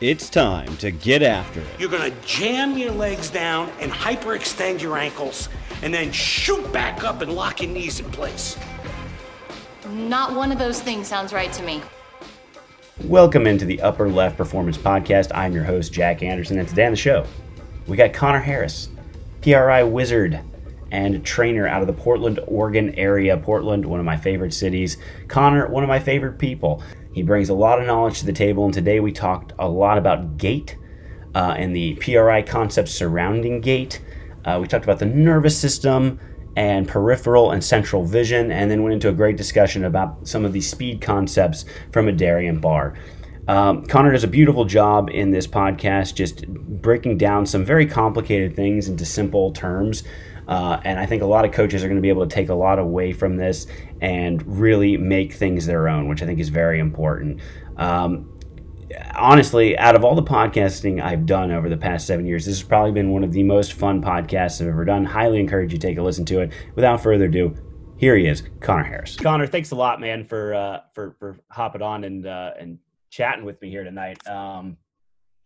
It's time to get after it. You're gonna jam your legs down and hyperextend your ankles, and then shoot back up and lock your knees in place. Not one of those things sounds right to me. Welcome into the Upper Left Performance Podcast. I'm your host, Jack Anderson, and today on the show, we got Connor Harris, PRI wizard and trainer out of the Portland, Oregon area. Portland, one of my favorite cities. Connor, one of my favorite people. He brings a lot of knowledge to the table, and today we talked a lot about gait uh, and the PRI concepts surrounding gait. Uh, we talked about the nervous system and peripheral and central vision, and then went into a great discussion about some of the speed concepts from Adarian Barr. Um, Connor does a beautiful job in this podcast, just breaking down some very complicated things into simple terms. Uh, and I think a lot of coaches are going to be able to take a lot away from this and really make things their own, which I think is very important. Um, honestly, out of all the podcasting I've done over the past seven years, this has probably been one of the most fun podcasts I've ever done. Highly encourage you take a listen to it. Without further ado, here he is, Connor Harris. Connor, thanks a lot, man, for uh, for for hopping on and uh, and chatting with me here tonight. Um,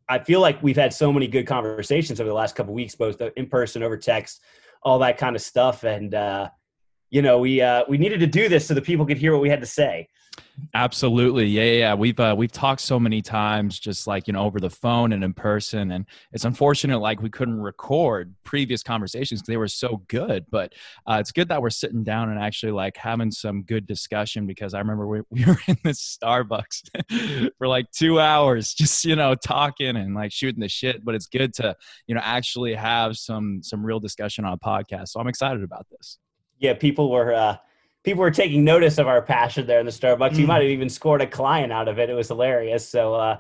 I feel like we've had so many good conversations over the last couple weeks, both in person, over text, all that kind of stuff, and uh, you know, we uh, we needed to do this so the people could hear what we had to say. Absolutely. Yeah, yeah. We've uh, we've talked so many times just like, you know, over the phone and in person and it's unfortunate like we couldn't record previous conversations because they were so good, but uh, it's good that we're sitting down and actually like having some good discussion because I remember we, we were in this Starbucks for like 2 hours just, you know, talking and like shooting the shit, but it's good to, you know, actually have some some real discussion on a podcast. So I'm excited about this. Yeah, people were uh people were taking notice of our passion there in the Starbucks. Mm. You might have even scored a client out of it. It was hilarious. So, uh,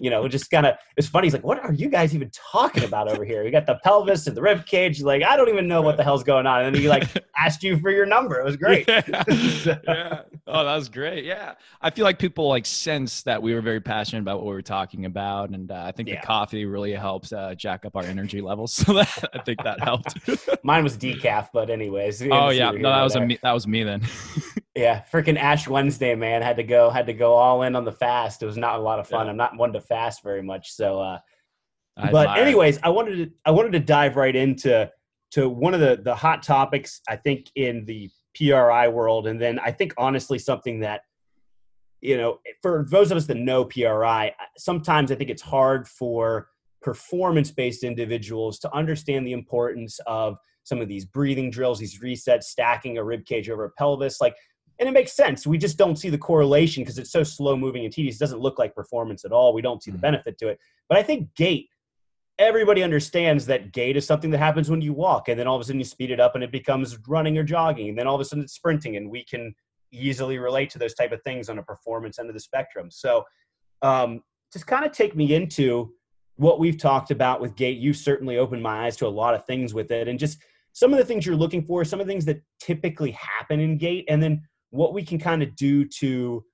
you know, just kind of it's funny. He's like, "What are you guys even talking about over here?" We got the pelvis and the rib cage. Like, I don't even know what the hell's going on. And then he like asked you for your number. It was great. Yeah. yeah. Oh, that was great. Yeah, I feel like people like sense that we were very passionate about what we were talking about, and uh, I think yeah. the coffee really helps uh, jack up our energy levels. So that, I think that helped. Mine was decaf, but anyways. Oh yeah, no, that was a me, that was me then. Yeah, freaking Ash Wednesday, man. Had to go, had to go all in on the fast. It was not a lot of fun. Yeah. I'm not one to fast very much, so. uh But anyways, I wanted to, I wanted to dive right into to one of the the hot topics I think in the PRI world, and then I think honestly something that you know for those of us that know PRI, sometimes I think it's hard for performance based individuals to understand the importance of some of these breathing drills, these resets, stacking a rib cage over a pelvis. Like and it makes sense. We just don't see the correlation because it's so slow moving and tedious. It doesn't look like performance at all. We don't see the mm-hmm. benefit to it. But I think gait, everybody understands that gait is something that happens when you walk, and then all of a sudden you speed it up and it becomes running or jogging, and then all of a sudden it's sprinting, and we can easily relate to those type of things on a performance end of the spectrum. So, um, just kind of take me into what we've talked about with gait. You've certainly opened my eyes to a lot of things with it, and just some of the things you're looking for, some of the things that typically happen in gait, and then what we can kind of do to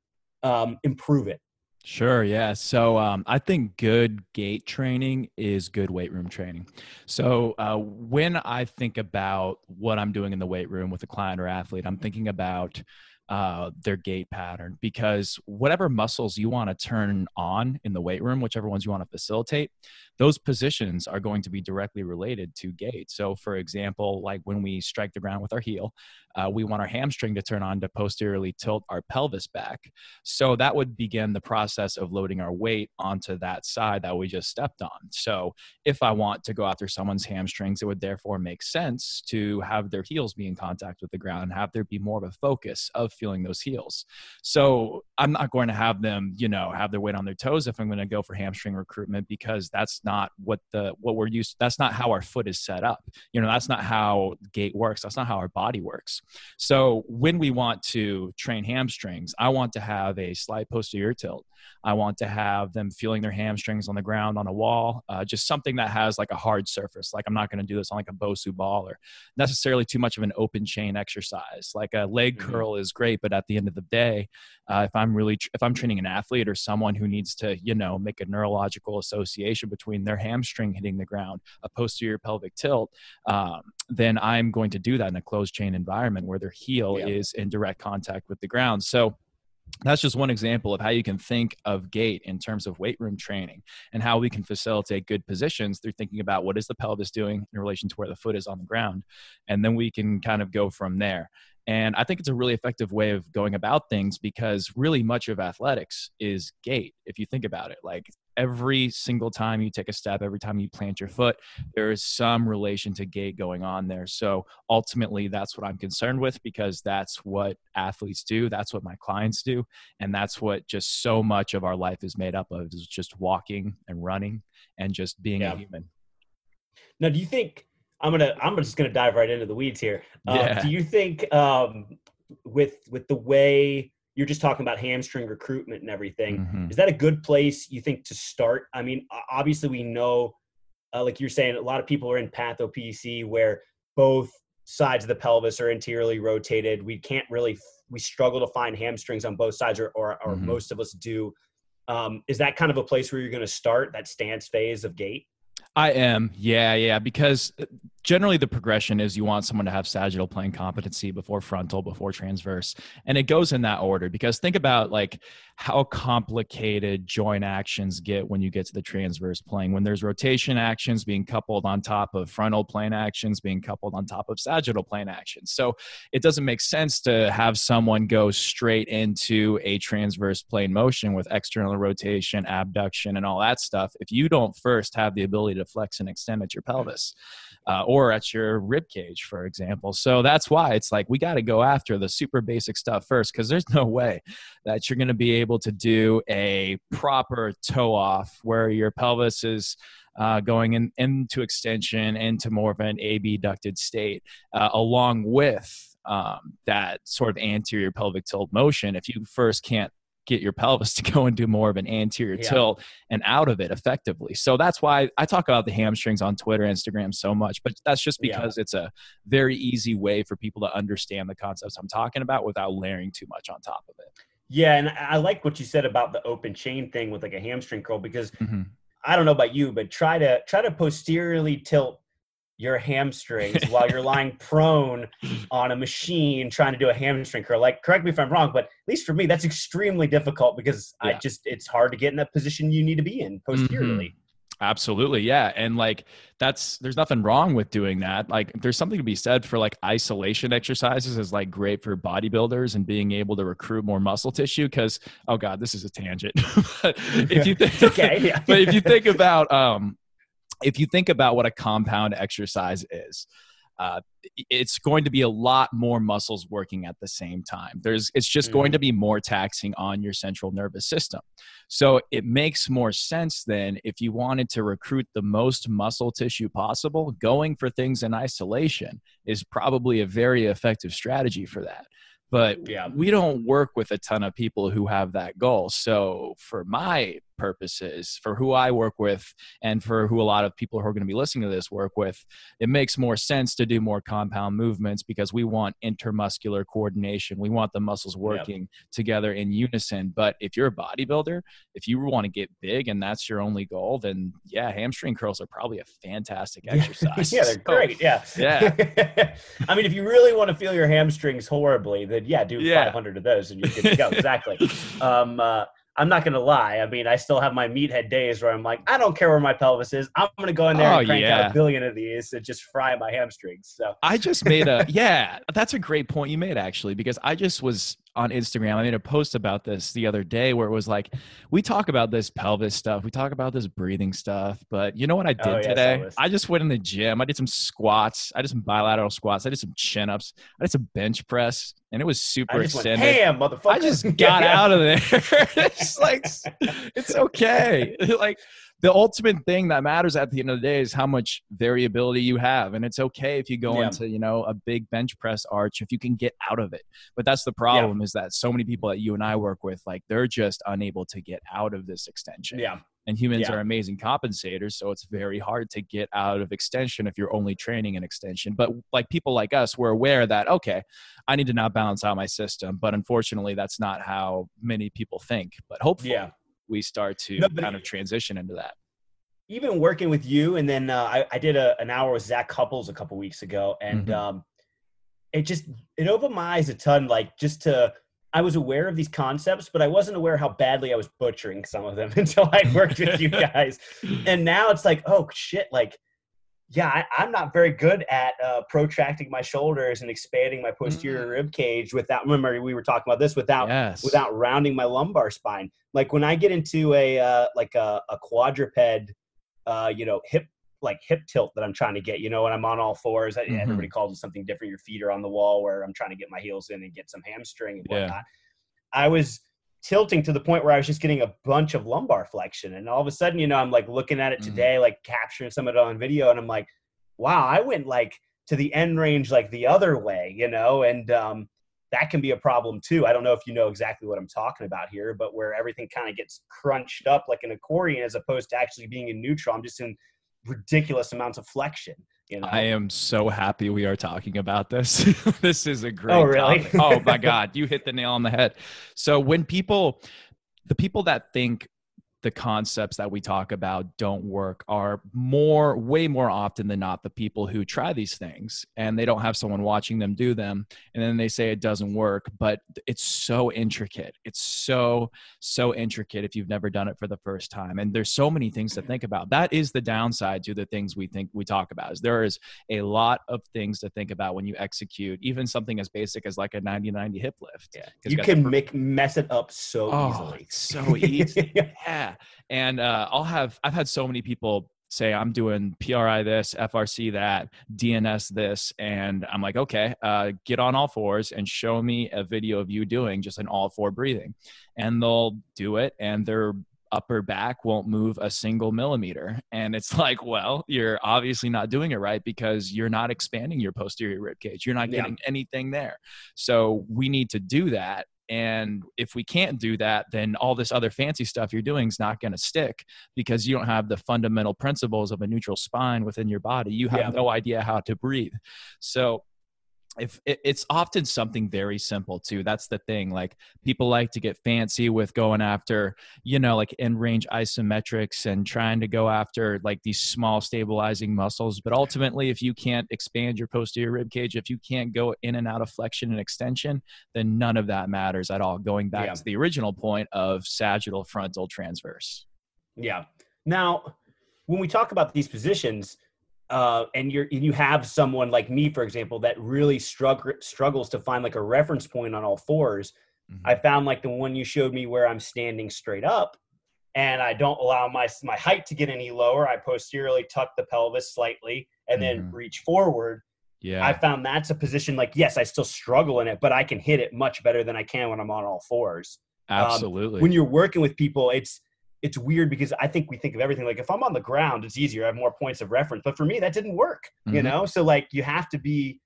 um, improve it. Sure. Yeah. So um, I think good gait training is good weight room training. So uh, when I think about what I'm doing in the weight room with a client or athlete, I'm thinking about uh, their gait pattern because whatever muscles you want to turn on in the weight room, whichever ones you want to facilitate, those positions are going to be directly related to gait. So, for example, like when we strike the ground with our heel, uh, we want our hamstring to turn on to posteriorly tilt our pelvis back. So, that would begin the process of loading our weight onto that side that we just stepped on. So, if I want to go after someone's hamstrings, it would therefore make sense to have their heels be in contact with the ground and have there be more of a focus of feeling those heels. So, I'm not going to have them, you know, have their weight on their toes if I'm going to go for hamstring recruitment because that's not what the what we're used that's not how our foot is set up you know that's not how gait works that's not how our body works so when we want to train hamstrings i want to have a slight posterior tilt I want to have them feeling their hamstrings on the ground on a wall, uh, just something that has like a hard surface. Like I'm not going to do this on like a Bosu ball or necessarily too much of an open chain exercise. Like a leg mm-hmm. curl is great, but at the end of the day, uh, if I'm really if I'm training an athlete or someone who needs to you know make a neurological association between their hamstring hitting the ground, a posterior pelvic tilt, um, then I'm going to do that in a closed chain environment where their heel yeah. is in direct contact with the ground. So that's just one example of how you can think of gait in terms of weight room training and how we can facilitate good positions through thinking about what is the pelvis doing in relation to where the foot is on the ground and then we can kind of go from there and i think it's a really effective way of going about things because really much of athletics is gait if you think about it like every single time you take a step, every time you plant your foot, there is some relation to gait going on there. So ultimately, that's what I'm concerned with because that's what athletes do. That's what my clients do. And that's what just so much of our life is made up of is just walking and running and just being yeah. a human. Now, do you think I'm gonna I'm just gonna dive right into the weeds here. Uh, yeah. Do you think um, with with the way you're just talking about hamstring recruitment and everything. Mm-hmm. Is that a good place you think to start? I mean, obviously we know, uh, like you're saying, a lot of people are in patho PC where both sides of the pelvis are anteriorly rotated. We can't really, we struggle to find hamstrings on both sides, or or, or mm-hmm. most of us do. Um, is that kind of a place where you're going to start that stance phase of gait? I am. Yeah, yeah. Because uh, generally the progression is you want someone to have sagittal plane competency before frontal, before transverse. And it goes in that order because think about like how complicated joint actions get when you get to the transverse plane. When there's rotation actions being coupled on top of frontal plane actions being coupled on top of sagittal plane actions. So it doesn't make sense to have someone go straight into a transverse plane motion with external rotation, abduction, and all that stuff if you don't first have the ability to flex and extend at your pelvis. Uh, or at your rib cage, for example. So that's why it's like we got to go after the super basic stuff first because there's no way that you're going to be able to do a proper toe off where your pelvis is uh, going in, into extension into more of an abducted state, uh, along with um, that sort of anterior pelvic tilt motion. If you first can't get your pelvis to go and do more of an anterior yeah. tilt and out of it effectively. So that's why I talk about the hamstrings on Twitter, Instagram so much, but that's just because yeah. it's a very easy way for people to understand the concepts I'm talking about without layering too much on top of it. Yeah, and I like what you said about the open chain thing with like a hamstring curl because mm-hmm. I don't know about you, but try to try to posteriorly tilt your hamstrings while you're lying prone on a machine trying to do a hamstring curl. Like, correct me if I'm wrong, but at least for me, that's extremely difficult because yeah. I just it's hard to get in that position you need to be in posteriorly. Mm-hmm. Absolutely. Yeah. And like that's there's nothing wrong with doing that. Like there's something to be said for like isolation exercises is like great for bodybuilders and being able to recruit more muscle tissue cuz oh god, this is a tangent. if you think okay, yeah. but if you think about um if you think about what a compound exercise is, uh, it's going to be a lot more muscles working at the same time. There's, it's just going to be more taxing on your central nervous system. So it makes more sense then if you wanted to recruit the most muscle tissue possible, going for things in isolation is probably a very effective strategy for that but yeah. we don't work with a ton of people who have that goal. So for my purposes for who I work with and for who a lot of people who are going to be listening to this work with, it makes more sense to do more compound movements because we want intermuscular coordination. We want the muscles working yep. together in unison. But if you're a bodybuilder, if you want to get big and that's your only goal, then yeah, hamstring curls are probably a fantastic exercise. yeah, they're so, great. Yeah. Yeah. I mean, if you really want to feel your hamstrings horribly, then yeah, do yeah. 500 of those and you're good to go. exactly. Um, uh, I'm not gonna lie. I mean, I still have my meathead days where I'm like, I don't care where my pelvis is. I'm gonna go in there oh, and crank yeah. out a billion of these and just fry my hamstrings. So I just made a yeah. That's a great point you made actually because I just was on Instagram. I made a post about this the other day where it was like, we talk about this pelvis stuff, we talk about this breathing stuff, but you know what I did oh, yeah, today? I just went in the gym. I did some squats. I did some bilateral squats. I did some chin ups. I did some bench press, and it was super extended. Damn, motherfucker! I just got yeah. out of there. it's like it's okay. like the ultimate thing that matters at the end of the day is how much variability you have. And it's okay if you go yeah. into you know a big bench press arch if you can get out of it. But that's the problem yeah. is that so many people that you and i work with like they're just unable to get out of this extension. Yeah. And humans yeah. are amazing compensators so it's very hard to get out of extension if you're only training an extension. But like people like us we're aware that okay i need to now balance out my system. But unfortunately that's not how many people think. But hopefully yeah we start to no, kind of transition into that. Even working with you, and then uh, I, I, did a, an hour with Zac Cupples a couple weeks ago, and mm-hmm. um, it just it opened my eyes a ton. Like just to I was aware of these concepts, but I wasn't aware how badly I was butchering some of them until I worked with you guys. And now it's like, oh shit, like, yeah, I, am not very good at uh, protracting my shoulders and expanding my posterior mm-hmm. rib cage without. Remember, we were talking about this without yes. without rounding my lumbar spine. Like when I get into a uh, like a, a quadruped, uh, you know, hip like hip tilt that I'm trying to get. You know, when I'm on all fours, mm-hmm. everybody calls it something different. Your feet are on the wall, where I'm trying to get my heels in and get some hamstring and whatnot. Yeah. I was tilting to the point where I was just getting a bunch of lumbar flexion, and all of a sudden, you know, I'm like looking at it mm-hmm. today, mm-hmm. like capturing some of it on video, and I'm like, wow, I went like to the end range like the other way, you know, and um, that can be a problem too. I don't know if you know exactly what I'm talking about here, but where everything kind of gets crunched up like an accordion as opposed to actually being in neutral. I'm just in ridiculous amounts of flexion. You know? I am so happy we are talking about this. this is a great. Oh, really? Topic. oh my God, you hit the nail on the head. So when people, the people that think the concepts that we talk about don't work are more way more often than not the people who try these things and they don't have someone watching them do them and then they say it doesn't work but it's so intricate. It's so so intricate if you've never done it for the first time and there's so many things to think about. That is the downside to the things we think we talk about is there is a lot of things to think about when you execute even something as basic as like a 90 90 hip lift. Yeah you, can make mess it up so oh, easily. so easy. Yeah and uh, I'll have I've had so many people say I'm doing PRI this, FRC that, DNS this, and I'm like, okay, uh, get on all fours and show me a video of you doing just an all four breathing, and they'll do it, and their upper back won't move a single millimeter, and it's like, well, you're obviously not doing it right because you're not expanding your posterior rib cage, you're not getting yeah. anything there. So we need to do that and if we can't do that, then all this other fancy stuff you're doing is not going to stick because you don't have the fundamental principles of a neutral spine within your body. You have yeah. no idea how to breathe. So if it, it's often something very simple too that's the thing like people like to get fancy with going after you know like in range isometrics and trying to go after like these small stabilizing muscles but ultimately if you can't expand your posterior rib cage if you can't go in and out of flexion and extension then none of that matters at all going back yeah. to the original point of sagittal frontal transverse yeah now when we talk about these positions uh, and you're you have someone like me, for example, that really struggle struggles to find like a reference point on all 4s mm-hmm. I found like the one you showed me where I'm standing straight up, and I don't allow my my height to get any lower. I posteriorly tuck the pelvis slightly and mm-hmm. then reach forward. Yeah, I found that's a position like yes, I still struggle in it, but I can hit it much better than I can when I'm on all fours. Um, Absolutely. Um, when you're working with people, it's it's weird because I think we think of everything like if I'm on the ground, it's easier. I have more points of reference. But for me, that didn't work. Mm-hmm. You know, so like you have to be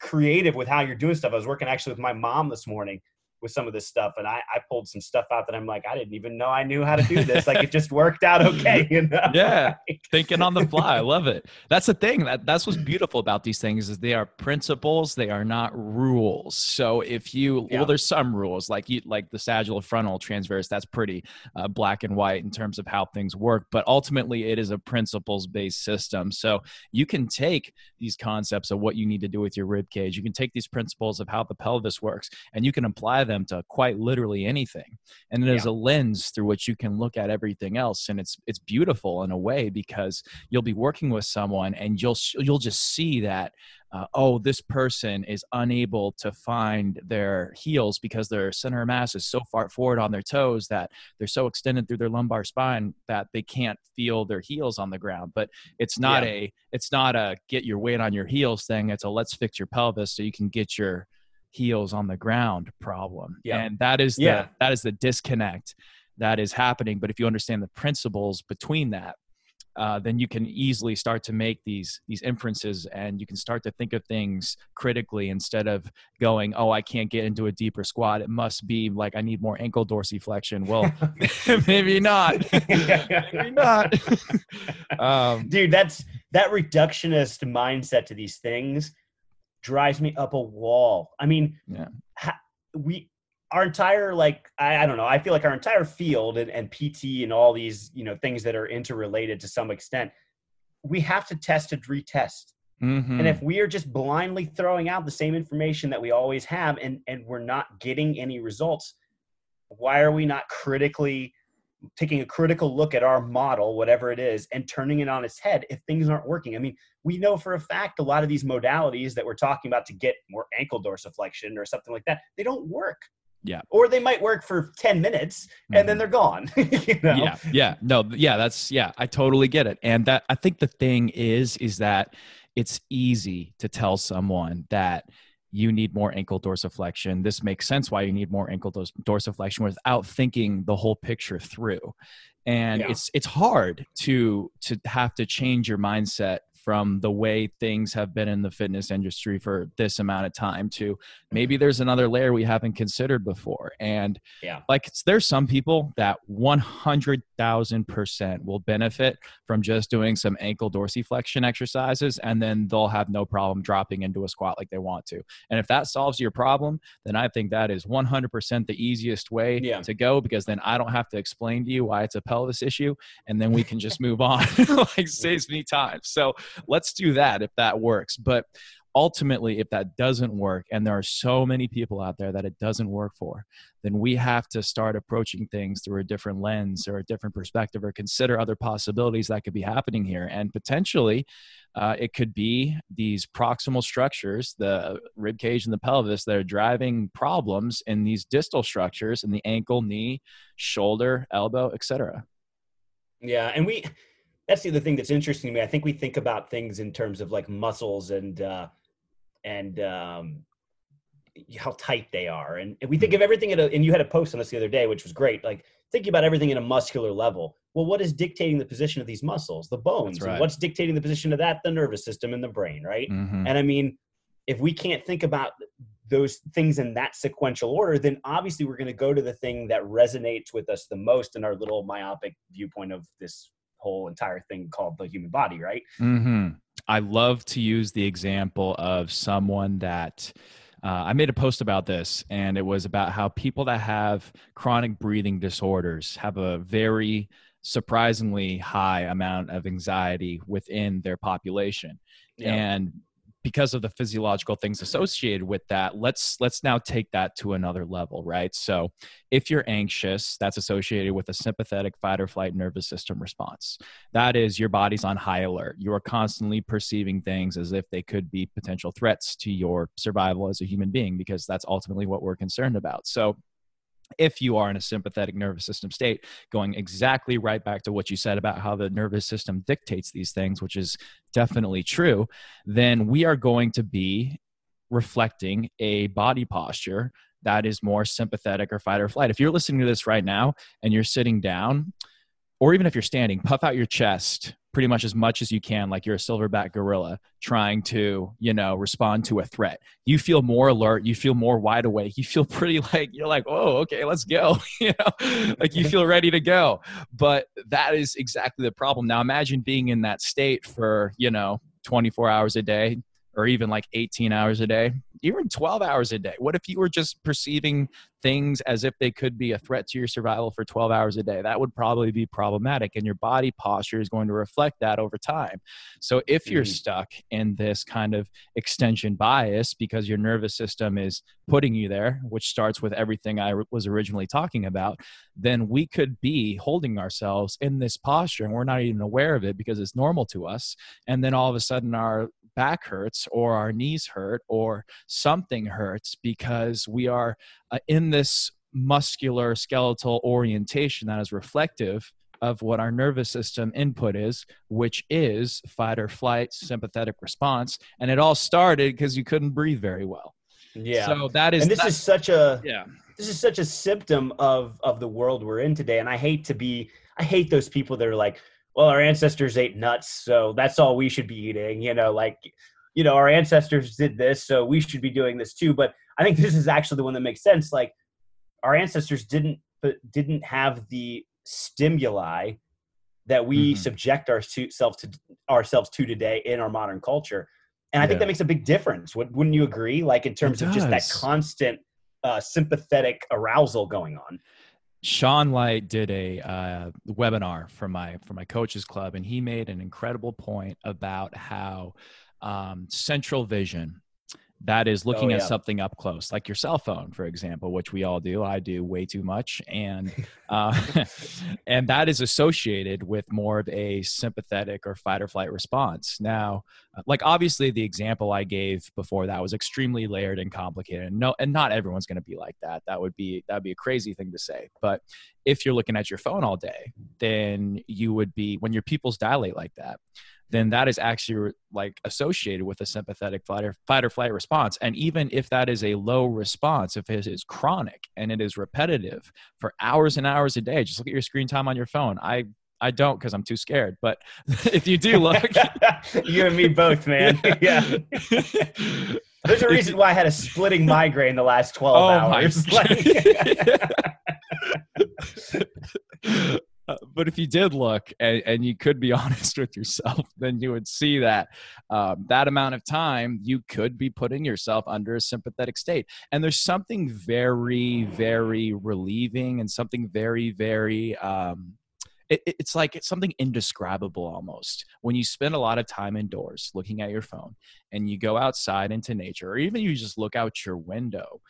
creative with how you're doing stuff. I was working actually with my mom this morning with some of this stuff and I, I pulled some stuff out that I'm like, I didn't even know I knew how to do this. like it just worked out okay, you know? Yeah. Thinking on the fly. I love it. That's the thing. That that's what's beautiful about these things is they are principles, they are not rules. So if you yeah. well, there's some rules, like you like the sagittal frontal transverse, that's pretty uh, black and white in terms of how things work. But ultimately it is a principles based system. So you can take these concepts of what you need to do with your rib cage. You can take these principles of how the pelvis works and you can apply them to quite literally anything and there's yeah. a lens through which you can look at everything else and it's it's beautiful in a way because you'll be working with someone and you'll you'll just see that uh, oh, this person is unable to find their heels because their center of mass is so far forward on their toes that they're so extended through their lumbar spine that they can't feel their heels on the ground. But it's not yeah. a it's not a get your weight on your heels thing. It's a let's fix your pelvis so you can get your heels on the ground problem. Yeah. And that is the yeah. that is the disconnect that is happening. But if you understand the principles between that, uh, then you can easily start to make these these inferences and you can start to think of things critically instead of going oh i can't get into a deeper squat it must be like i need more ankle dorsiflexion well maybe not maybe not um, dude that's that reductionist mindset to these things drives me up a wall. I mean, yeah. ha, we our entire like I, I, don't know i feel like our entire field and, and pt and all these you know things that are interrelated to some extent we have to test and retest Mhm. And if we are just blindly throwing out the same information that we always have and, and we're not getting any results, why are we not critically taking a critical look at our model, whatever it is, and turning it on its head if things aren't working? I mean, we know for a fact a lot of these modalities that we're talking about to get more ankle dorsiflexion or something like that, they don't work. Yeah. Or they might work for 10 minutes and then Mhm. they're gone. you know? yeah yeah no yeah that's yeah i totally get it and that i think the thing is is that it's easy to tell someone that you need more ankle dorsiflexion this makes sense why you need more ankle dors- dorsiflexion without thinking the whole picture through and Yeah. it's it's hard to to have to change your mindset from the way things have been in the fitness industry for this amount of time to maybe mm-hmm. there's another layer we haven't considered before and Yeah. like there's some people that 100,000% will benefit from just doing some ankle dorsiflexion exercises and then they'll have no problem dropping into a squat like they want to. And if that solves your problem, then I think that is 100% the easiest way Yeah. to go because then I don't have to explain to you why it's a pelvis issue and then we can just move on. like saves me time. So let's do that if that works. But ultimately if that doesn't work and there are so many people out there that it doesn't work for then we have to start approaching things through a different lens or a different perspective or consider other possibilities that could be happening here and potentially uh, it could be these proximal structures the rib cage and the pelvis that are driving problems in these distal structures in the ankle knee shoulder elbow etc Yeah, and we that's the other thing that's interesting to me. I think we think about things in terms of like muscles and uh and um how tight they are. And, and we think of everything at a and you had a post on this the other day, which was great. Like thinking about everything in a muscular level. Well, what is dictating the position of these muscles? The bones. And what's dictating the position of that? The nervous system and the brain, right? Mhm. And I mean, if we can't think about those things in that sequential order, then obviously we're going to go to the thing that resonates with us the most in our little myopic viewpoint of this whole entire thing called the human body, right? hmm I love to use the example of someone that uh, I made a post about this, and it was about how people that have chronic breathing disorders have a very surprisingly high amount of anxiety within their population. And because of the physiological things associated with that let's let's now take that to another level right? So if you're anxious that's associated with a sympathetic fight or flight nervous system response. That is your body's on high alert. You are constantly perceiving things as if they could be potential threats to your survival as a human being because that's ultimately what we're concerned about. So if you are in a sympathetic nervous system state, going exactly right back to what you said about how the nervous system dictates these things, which is definitely true, then we are going to be reflecting a body posture that is more sympathetic or fight or flight. If you're listening to this right now and you're sitting down, or even if you're standing, puff out your chest pretty much as much as you can, like you're a silverback gorilla trying to, you know, respond to a threat. You feel more alert. You feel more wide awake. You feel pretty like you're like, oh, okay, let's go. you know, like you feel ready to go. But that is exactly the problem. Now imagine being in that state for, you know, 24 hours a day or even like 18 hours a day, even 12 hours a day. What if you were just perceiving things as if they could be a threat to your survival for 12 hours a day? That would probably be problematic, and your body posture is going to reflect that over time. So if you're Mhm. stuck in this kind of extension bias because your nervous system is putting you there, which starts with everything I was originally talking about, then we could be holding ourselves in this posture and we're not even aware of it because it's normal to us. And then all of a sudden, our back hurts or our knees hurt or something hurts because we are uh, in this muscular skeletal orientation that is reflective of what our nervous system input is, which is fight or flight, sympathetic response. And it all started because you couldn't breathe very well. Yeah. So that is and this that- is such a yeah. this is such a symptom of of the world we're in today and i hate to be i hate those people that are like well our ancestors ate nuts so that's all we should be eating you know like you know our ancestors did this so we should be doing this too but i think this is actually the one that makes sense. Like our ancestors didn't but didn't have the stimuli that we Mhm. subject ourselves to ourselves to today in our modern culture. And i think that makes a big difference. Would- wouldn't you agree? Like in terms of just that constant uh, sympathetic arousal going on. Sean Light did a uh, webinar for my for my coaches club, and he made an incredible point about how um, central vision that is looking Oh, at something up close like your cell phone for example which we all do. I do way too much and uh, and that is associated with more of a sympathetic or fight or flight response. Now uh, like obviously the example i gave before that was extremely layered and complicated and no and not everyone's going to be like that. That would be that would be a crazy thing to say but if you're looking at your phone all day then you would be when your pupils dilate like that then that is actually like associated with a sympathetic fight or, fight or flight response. And even if that is a low response, if it is chronic and it is repetitive for hours and hours a day, just look at your screen time on your phone. I I don't because I'm too scared. But if you do look, you and me both, man. yeah. There's a reason why I had a splitting migraine the last 12 Oh my hours. Like, Uh, but if you did look and, and you could be honest with yourself, then you would see that um, that amount of time you could be putting yourself under a sympathetic state. And there's something very, very relieving and something very, very. Um, it, it- it's like it's something indescribable almost when you spend a lot of time indoors looking at your phone and you go outside into nature or even you just look out your window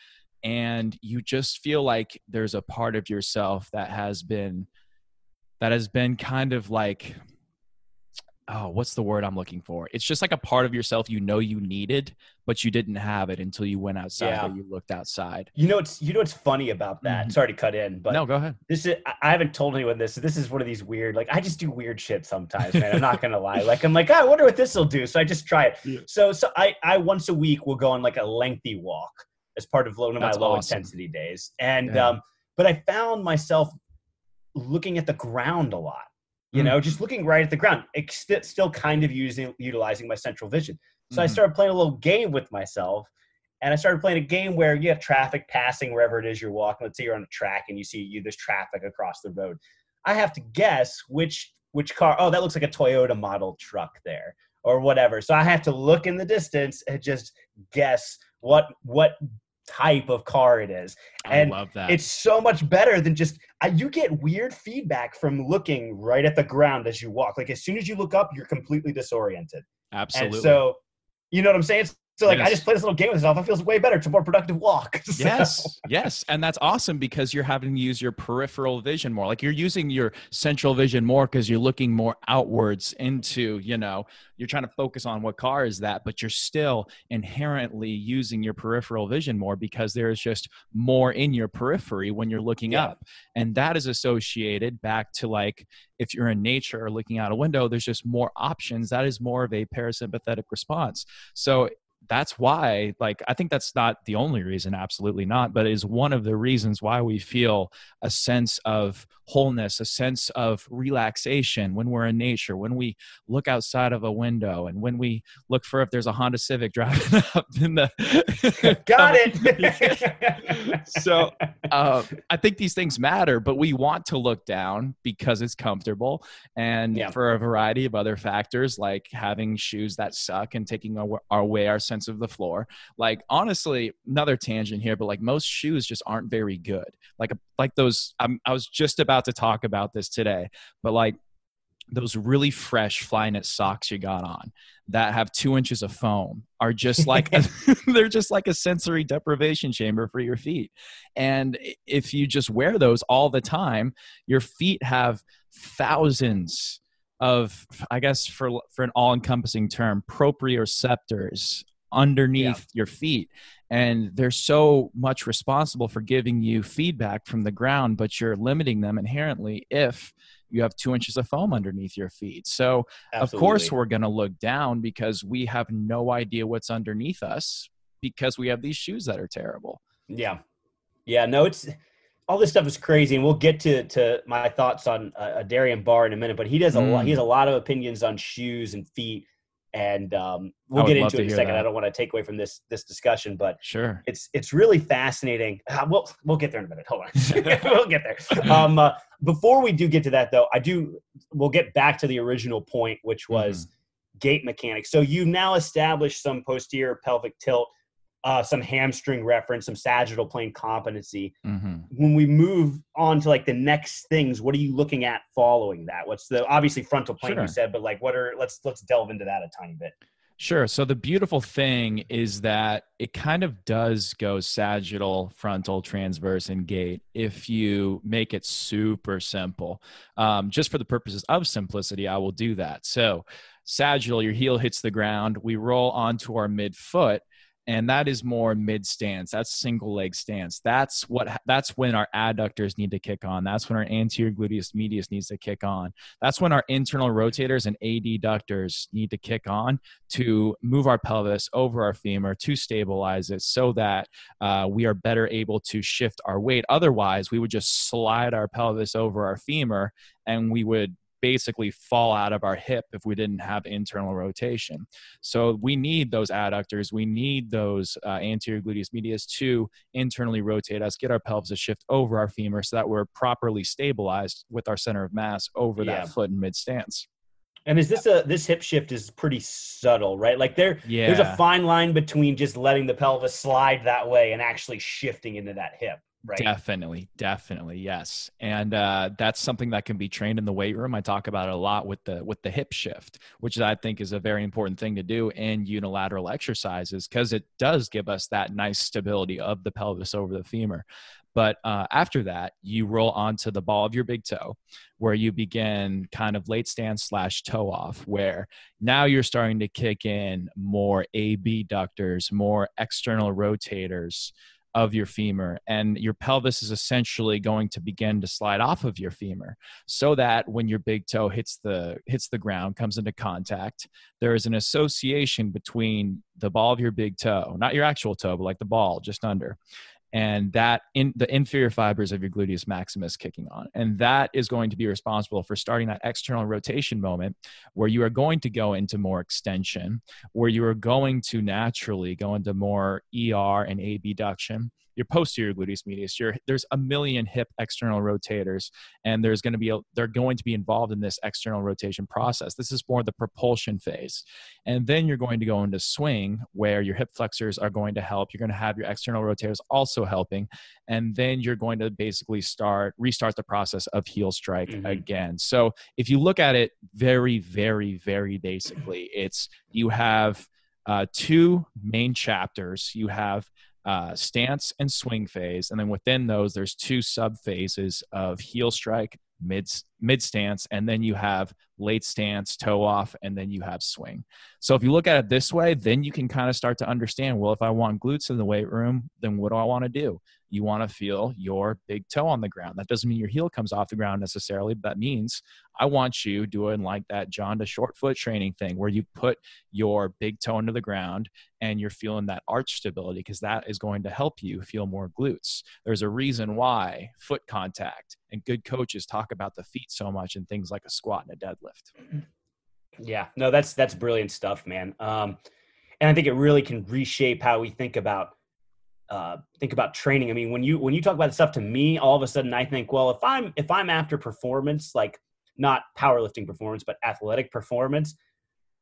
and you just feel like there's a part of yourself that has been that has been kind of like oh what's the word i'm looking for it's just like a part of yourself you know you needed but you didn't have it until you went outside Yeah. or you looked outside you know it's you know what's funny about that? Mhm. Sorry to cut in, but no go ahead this is I- haven't told anyone this. This is one of these weird, like I just do weird shit sometimes, man. I'm not gonna lie. Like I'm like, "Ah, I wonder what this will do. So I just try it. Yeah. So so I I once a week will go on like a lengthy walk as part of one of my low awesome. intensity days. And Yeah. um, but I found myself looking at the ground a lot. You Mm. know, just looking right at the ground, ex- still kind of using utilizing my central vision. So I Mhm. started playing a little game with myself. And I started playing a game where you have traffic passing wherever it is you're walking. Let's say you're on a track and you see you there's traffic across the road. I have to guess which which car. Oh, that looks like a Toyota model truck there, or whatever. So I have to look in the distance and just guess what what type of car it is. i and love that It's so much better than just I, you get weird feedback from looking right at the ground as you walk. Like as soon as you look up, you're completely disoriented. absolutely And so, you know what I'm saying? So like I just play this little game with myself. It feels way better. It's a more productive walk. So- Yes, yes, and that's awesome because you're having to use your peripheral vision more. Like you're using your central vision more because you're looking more outwards into, you know, you're trying to focus on what car is that, but you're still inherently using your peripheral vision more because there's just more in your periphery when you're looking Yeah. up. And that is associated back to like if you're in nature or looking out a window, there's just more options. That is more of a parasympathetic response. So that's why like i think that's not the only reason absolutely not but it is one of the reasons why we feel a sense of wholeness a sense of relaxation when we're in nature when we look outside of a window and when we look for if there's a honda civic driving up in the Got it. so uh, I think these things matter, but we want to look down because it's comfortable and Yeah. for a variety of other factors, like having shoes that suck and taking away our sense of the floor. Like honestly, another tangent here, but like most shoes just aren't very good. Like like those. I'm, I was just about to talk about this today, but like those really fresh Flyknit socks you got on that have two inches of foam are just like a, they're just like a sensory deprivation chamber for your feet and if you just wear those all the time your feet have thousands of i guess for for an all-encompassing term proprioceptors underneath your feet and they're so much responsible for giving you feedback from the ground but you're limiting them inherently if you have two inches of foam underneath your feet so of course we're going to look down because we have no idea what's underneath us because we have these shoes that are terrible Yeah, yeah. No, it's all this stuff is crazy, and we'll get to to my thoughts on uh, Adarian Barr in a minute. But he does a lot. Mm. He has a lot of opinions on shoes and feet, and um, we'll get into it in a second. that. I don't want to take away from this this discussion, but sure it's it's really fascinating. Uh, we'll we'll get there in a minute. Hold on, we'll get there. Um, uh, before we do get to that, though, I do. We'll get back to the original point, which was gait mechanics. So you now established some posterior pelvic tilt, uh, some hamstring reference, some sagittal plane competency. hmm When we move on to like the next things, what are you looking at following that? What's the obviously frontal plane Sure. you said, but like what are let's let's delve into that a tiny bit. Sure. So the beautiful thing is that it kind of does go sagittal, frontal, transverse, and gait if you make it super simple. Um, just for the purposes of simplicity, I will do that. So sagittal, your heel hits the ground. We roll onto our midfoot and that is more mid stance. That's single leg stance. That's what that's when our adductors need to kick on. That's when our anterior gluteus medius needs to kick on. That's when our internal rotators and adductors need to kick on to move our pelvis over our femur to stabilize it so that uh, we are better able to shift our weight. Otherwise we would just slide our pelvis over our femur and we would basically fall out of our hip if we didn't have internal rotation. So we need those adductors, we need those uh, anterior gluteus medius to internally rotate us, get our pelvis to shift over our femur so that we're properly stabilized with our center of mass over yeah. that foot in mid stance. And is this a this hip shift is pretty subtle, right? Like there, yeah. there's a fine line between just letting the pelvis slide that way and actually shifting into that hip. Right. Definitely, definitely, yes, and uh, that's something that can be trained in the weight room. I talk about it a lot with the with the hip shift, which I think is a very important thing to do in unilateral exercises because it does give us that nice stability of the pelvis over the femur. But uh, after that, you roll onto the ball of your big toe, where you begin kind of late stance slash toe off, where now you're starting to kick in more abductors, more external rotators of your femur and your pelvis is essentially going to begin to slide off of your femur so that when your big toe hits the hits the ground comes into contact there is an association between the ball of your big toe not your actual toe but like the ball just under and that in the inferior fibers of your gluteus maximus kicking on. And that is going to be responsible for starting that external rotation moment where you are going to go into more extension where you are going to naturally go into more er and abduction your posterior gluteus medius. Your, there's a million hip external rotators, and there's going to be a, they're going to be involved in this external rotation process. This is more the propulsion phase, and then you're going to go into swing where your hip flexors are going to help. You're going to have your external rotators also helping, and then you're going to basically start restart the process of heel strike mm-hmm. again. So if you look at it very, very, very basically, it's you have uh, two main chapters. You have uh, stance and swing phase, and then within those, there's two sub phases of heel strike, mid mid stance, and then you have late stance, toe off, and then you have swing. So if you look at it this way, then you can kind of start to understand. Well, if I want glutes in the weight room, then what do I want to do? You want to feel your big toe on the ground. That doesn't mean your heel comes off the ground necessarily, but that means I want you doing like that Janda short foot training thing where you put your big toe into the ground and you're feeling that arch stability because that is going to help you feel more glutes. There's a reason why foot contact and good coaches talk about the feet so much in things like a squat and a deadlift. Yeah, no, that's that's brilliant stuff, man. Um, and I think it really can reshape how we think about uh, think about training. I mean, when you when you talk about stuff to me, all of a sudden I think, well, if I'm if I'm after performance, like not powerlifting performance, but athletic performance,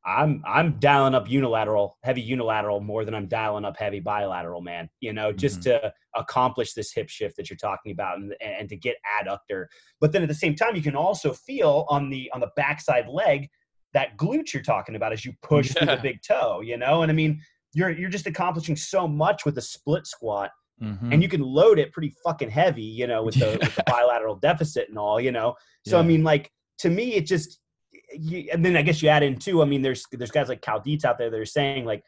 I'm I'm dialing up unilateral, heavy unilateral more than I'm dialing up heavy bilateral, man. You know, just mm-hmm. to accomplish this hip shift that you're talking about and, and to get adductor. But then at the same time, you can also feel on the on the backside leg that glute you're talking about as you push yeah. through the big toe, you know? And I mean, you're you're just accomplishing so much with a split squat mm-hmm. and you can load it pretty fucking heavy you know with the, with the bilateral deficit and all you know so yeah. i mean like to me it just you, and then i guess you add in too i mean there's there's guys like cal dietz out there that are saying like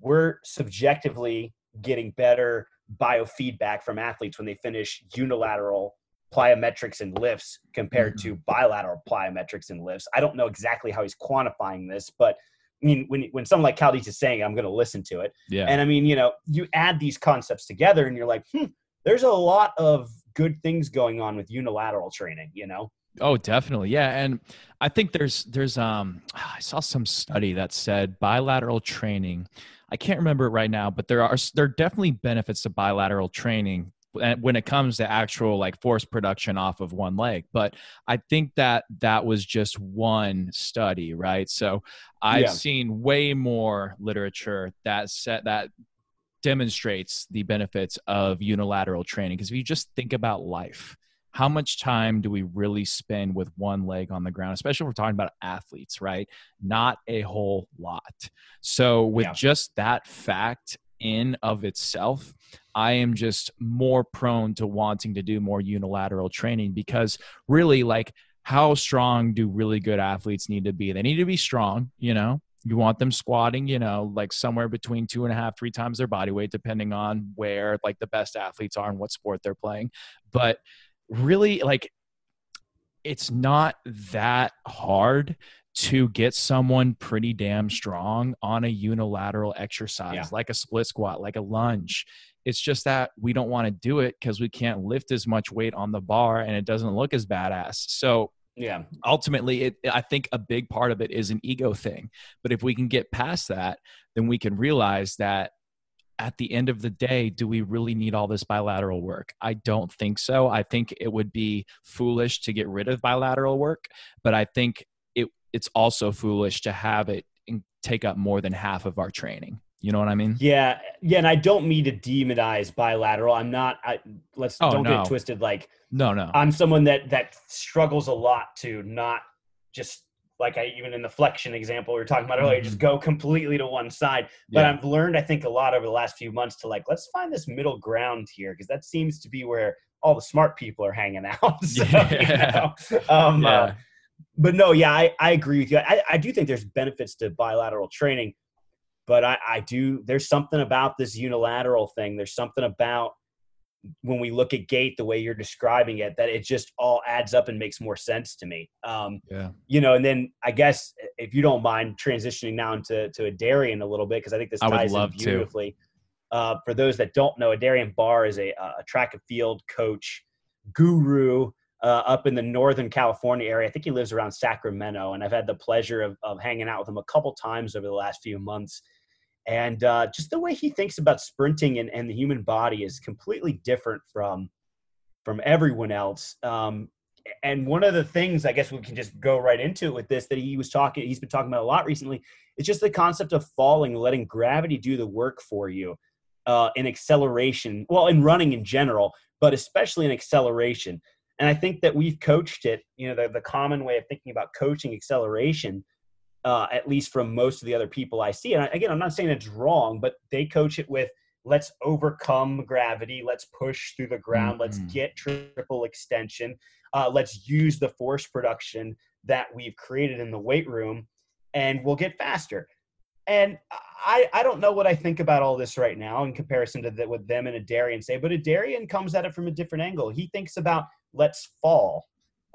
we're subjectively getting better biofeedback from athletes when they finish unilateral plyometrics and lifts compared mm-hmm. to bilateral plyometrics and lifts i don't know exactly how he's quantifying this but I mean, when when someone like Cal Dietz is saying, I'm going to listen to it. Yeah. And I mean, you know, you add these concepts together, and you're like, hmm, there's a lot of good things going on with unilateral training. You know. Oh, definitely. Yeah, and I think there's there's um I saw some study that said bilateral training. I can't remember it right now, but there are there are definitely benefits to bilateral training when it comes to actual like force production off of one leg but i think that that was just one study right so i've yeah. seen way more literature that set that demonstrates the benefits of unilateral training because if you just think about life how much time do we really spend with one leg on the ground, especially if we're talking about athletes, right? Not a whole lot. So, with yeah. just that fact in of itself, I am just more prone to wanting to do more unilateral training because really, like, how strong do really good athletes need to be? They need to be strong, you know, you want them squatting you know like somewhere between two and a half three times their body weight depending on where like the best athletes are and what sport they're playing but really like it's not that hard to get someone pretty damn strong on a unilateral exercise yeah. like a split squat like a lunge it's just that we don't want to do it because we can't lift as much weight on the bar and it doesn't look as badass so yeah. Ultimately, it, I think a big part of it is an ego thing. But if we can get past that, then we can realize that at the end of the day, do we really need all this bilateral work? I don't think so. I think it would be foolish to get rid of bilateral work, but I think it it's also foolish to have it take up more than half of our training. You know what I mean? Yeah, yeah, and I don't mean to demonize bilateral. I'm not. I let's oh, don't no. get twisted. Like, no, no. I'm someone that that struggles a lot to not just like I even in the flexion example we were talking about earlier, mm-hmm. just go completely to one side. But yeah. I've learned, I think, a lot over the last few months to like let's find this middle ground here because that seems to be where all the smart people are hanging out. so, yeah. You know, um, yeah. Uh, but no, yeah, I, I agree with you. I, I do think there's benefits to bilateral training but I, I do there's something about this unilateral thing. There's something about when we look at gait the way you're describing it that it just all adds up and makes more sense to me. Um yeah. you know and then i guess if you don't mind transitioning now into to Adarian a little bit because i think this ties in beautifully. Uh, for those that don't know a Adarian Barr is a, a track and field coach guru uh, up in the northern california area. I think he lives around sacramento and i've had the pleasure of, of hanging out with him a couple times over the last few months and uh, just the way he thinks about sprinting and, and the human body is completely different from from everyone else. Um, and one of the things i guess we can just go right into it with this that he was talking he's been talking about a lot recently is just the concept of falling letting gravity do the work for you uh, in acceleration well in running in general but especially in acceleration. And i think that we've coached it you know the, the common way of thinking about coaching acceleration uh, at least from most of the other people I see. And again, I'm not saying it's wrong, but they coach it with let's overcome gravity, let's push through the ground, mm-hmm. let's get triple extension, uh, let's use the force production that we've created in the weight room, and we'll get faster. And I, I don't know what I think about all this right now in comparison to the, what them and Adarian say, but Adarian comes at it from a different angle. He thinks about let's fall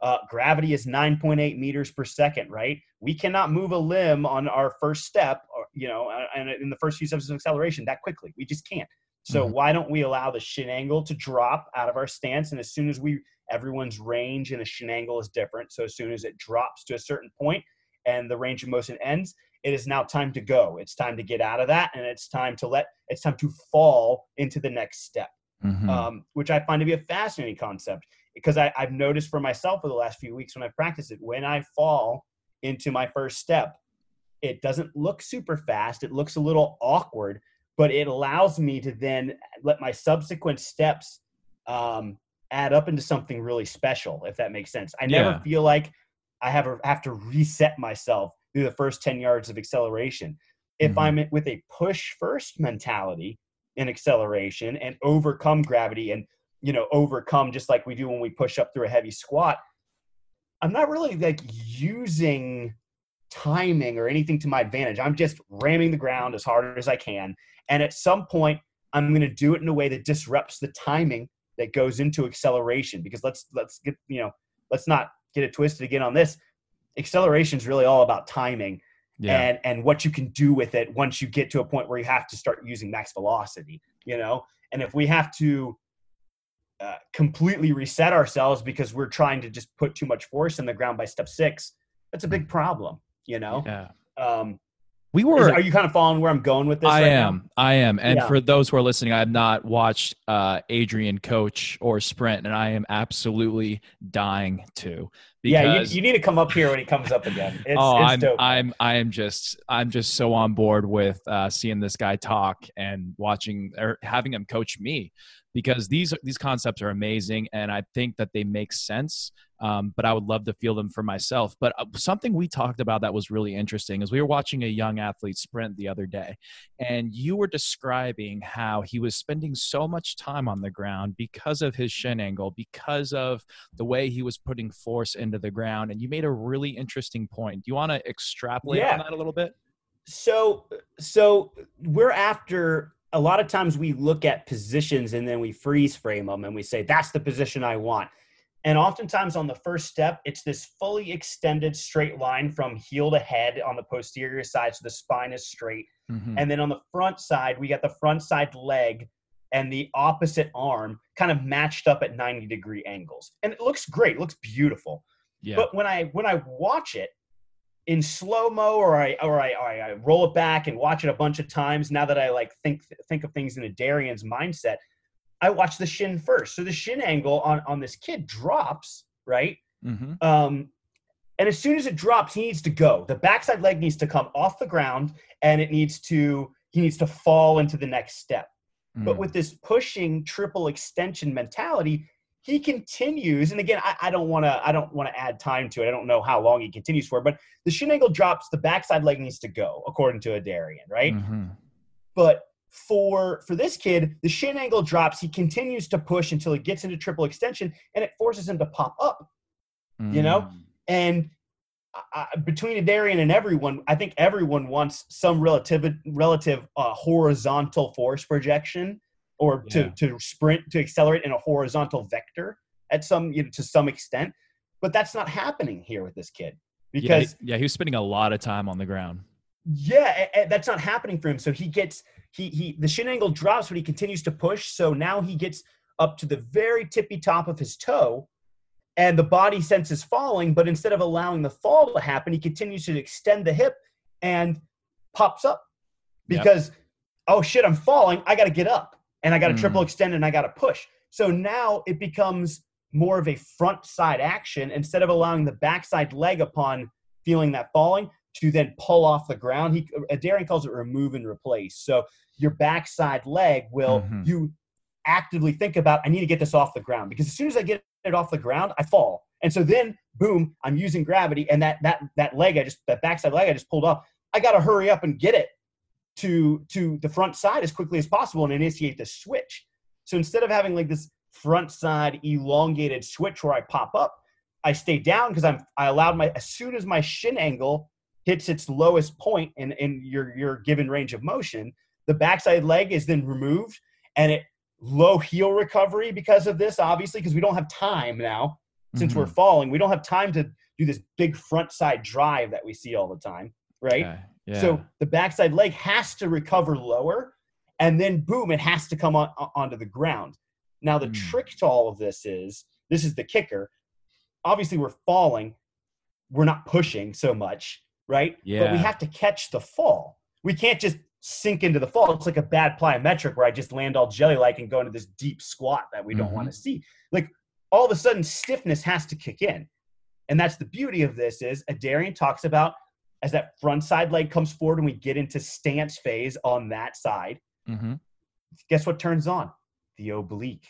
uh, gravity is 9.8 meters per second, right? We cannot move a limb on our first step, or, you know, and in the first few steps of acceleration that quickly. We just can't. So mm-hmm. why don't we allow the shin angle to drop out of our stance? And as soon as we, everyone's range in a shin angle is different. So as soon as it drops to a certain point and the range of motion ends, it is now time to go. It's time to get out of that, and it's time to let. It's time to fall into the next step, mm-hmm. um, which I find to be a fascinating concept because I, I've noticed for myself for the last few weeks when I practice it, when I fall into my first step, it doesn't look super fast. It looks a little awkward, but it allows me to then let my subsequent steps um, add up into something really special, if that makes sense. I never yeah. feel like I have, a, have to reset myself through the first 10 yards of acceleration. If mm-hmm. I'm with a push first mentality in acceleration and overcome gravity and you know overcome just like we do when we push up through a heavy squat i'm not really like using timing or anything to my advantage. I'm just ramming the ground as hard as i can. And at some point i'm going to do it in a way that disrupts the timing that goes into acceleration because let's let's get you know let's not get it twisted again on this. Acceleration is really all about timing yeah. and and what you can do with it once you get to a point where you have to start using max velocity you know? And if we have to uh, completely reset ourselves because we're trying to just put too much force in the ground by step six, that's a big problem, you know? Yeah. Um, we were. Is, are you kind of following where I'm going with this? I right am. Now? I am. And yeah. for those who are listening, I have not watched uh, Adarian coach or sprint, and I am absolutely dying to. yeah, you, you, need to come up here when he comes up again. It's, oh, it's I'm, dope. I'm, I am just, I'm just so on board with uh, seeing this guy talk and watching or having him coach me because these these concepts are amazing and I think that they make sense. Um, but I would love to feel them for myself. But uh, something we talked about that was really interesting is we were watching a young athlete sprint the other day, and you were describing how he was spending so much time on the ground because of his shin angle, because of the way he was putting force into the ground. And you made a really interesting point. Do you want to extrapolate Yeah. on that a little bit? So, so we're after a lot of times we look at positions and then we freeze frame them and we say that's the position I want. And oftentimes on the first step, it's this fully extended straight line from heel to head on the posterior side, so the spine is straight. Mhm. And then on the front side, we got the front side leg and the opposite arm kind of matched up at 90 degree angles. And it looks great, it looks beautiful. yeah. But when I when I watch it in slow mo or I or I, or I roll it back and watch it a bunch of times, now that I like think think of things in Adarian's mindset, I watch the shin first. So the shin angle on on this kid drops right. Mhm. Um, and as soon as it drops, he needs to go. The backside leg needs to come off the ground, and it needs to he needs to fall into the next step. But Mm. with this pushing triple extension mentality, he continues. And again, I, I don't want to I don't want to add time to it. I don't know how long he continues for, but the shin angle drops. The backside leg needs to go, according to Adarian, right? Mhm. But for for this kid, the shin angle drops. He continues to push until he gets into triple extension, and it forces him to pop up. You know? Mm. And I, between Adarian and everyone, I think everyone wants some relative relative uh, horizontal force projection or Yeah. to, to sprint to accelerate in a horizontal vector at some you know, to some extent. But that's not happening here with this kid because he- yeah, he was spending a lot of time on the ground. yeah, a- a- that's not happening for him. So he gets he he the shin angle drops, but he continues to push. So now he gets up to the very tippy top of his toe, and the body senses falling. But instead of allowing the fall to happen, he continues to extend the hip and pops up Yep. because oh shit, I'm falling. I got to get up and I got a Mm. triple extend and I got a push. So now it becomes more of a front side action instead of allowing the backside leg upon feeling that falling to then pull off the ground. He Darren calls it remove and replace. So your backside leg will Mhm. you actively think about I need to get this off the ground because as soon as I get it off the ground, I fall. And so then boom, I'm using gravity and that that that leg I just that backside leg I just pulled off, I got to hurry up and get it to to the front side as quickly as possible and initiate the switch. So instead of having like this front side elongated switch where I pop up, I stay down because I'm I allowed my as soon as my shin angle hits its lowest point in, in your your given range of motion, the backside leg is then removed and it low heel recovery because of this, obviously, because we don't have time now since we're Mhm. falling. We don't have time to do this big front side drive that we see all the time, right? Okay, Yeah. So the backside leg has to recover lower, and then boom, it has to come on, onto the ground. Now the Mm. trick to all of this is this is the kicker. Obviously, we're falling, we're not pushing so much, right? Yeah. But we have to catch the fall. We can't just sink into the fall. It's like a bad plyometric where I just land all jelly like and go into this deep squat that we don't Mhm. want to see. Like all of a sudden, stiffness has to kick in. And that's the beauty of this is Adarian talks about as that front side leg comes forward and we get into stance phase on that side, Mhm. guess what turns on? The oblique.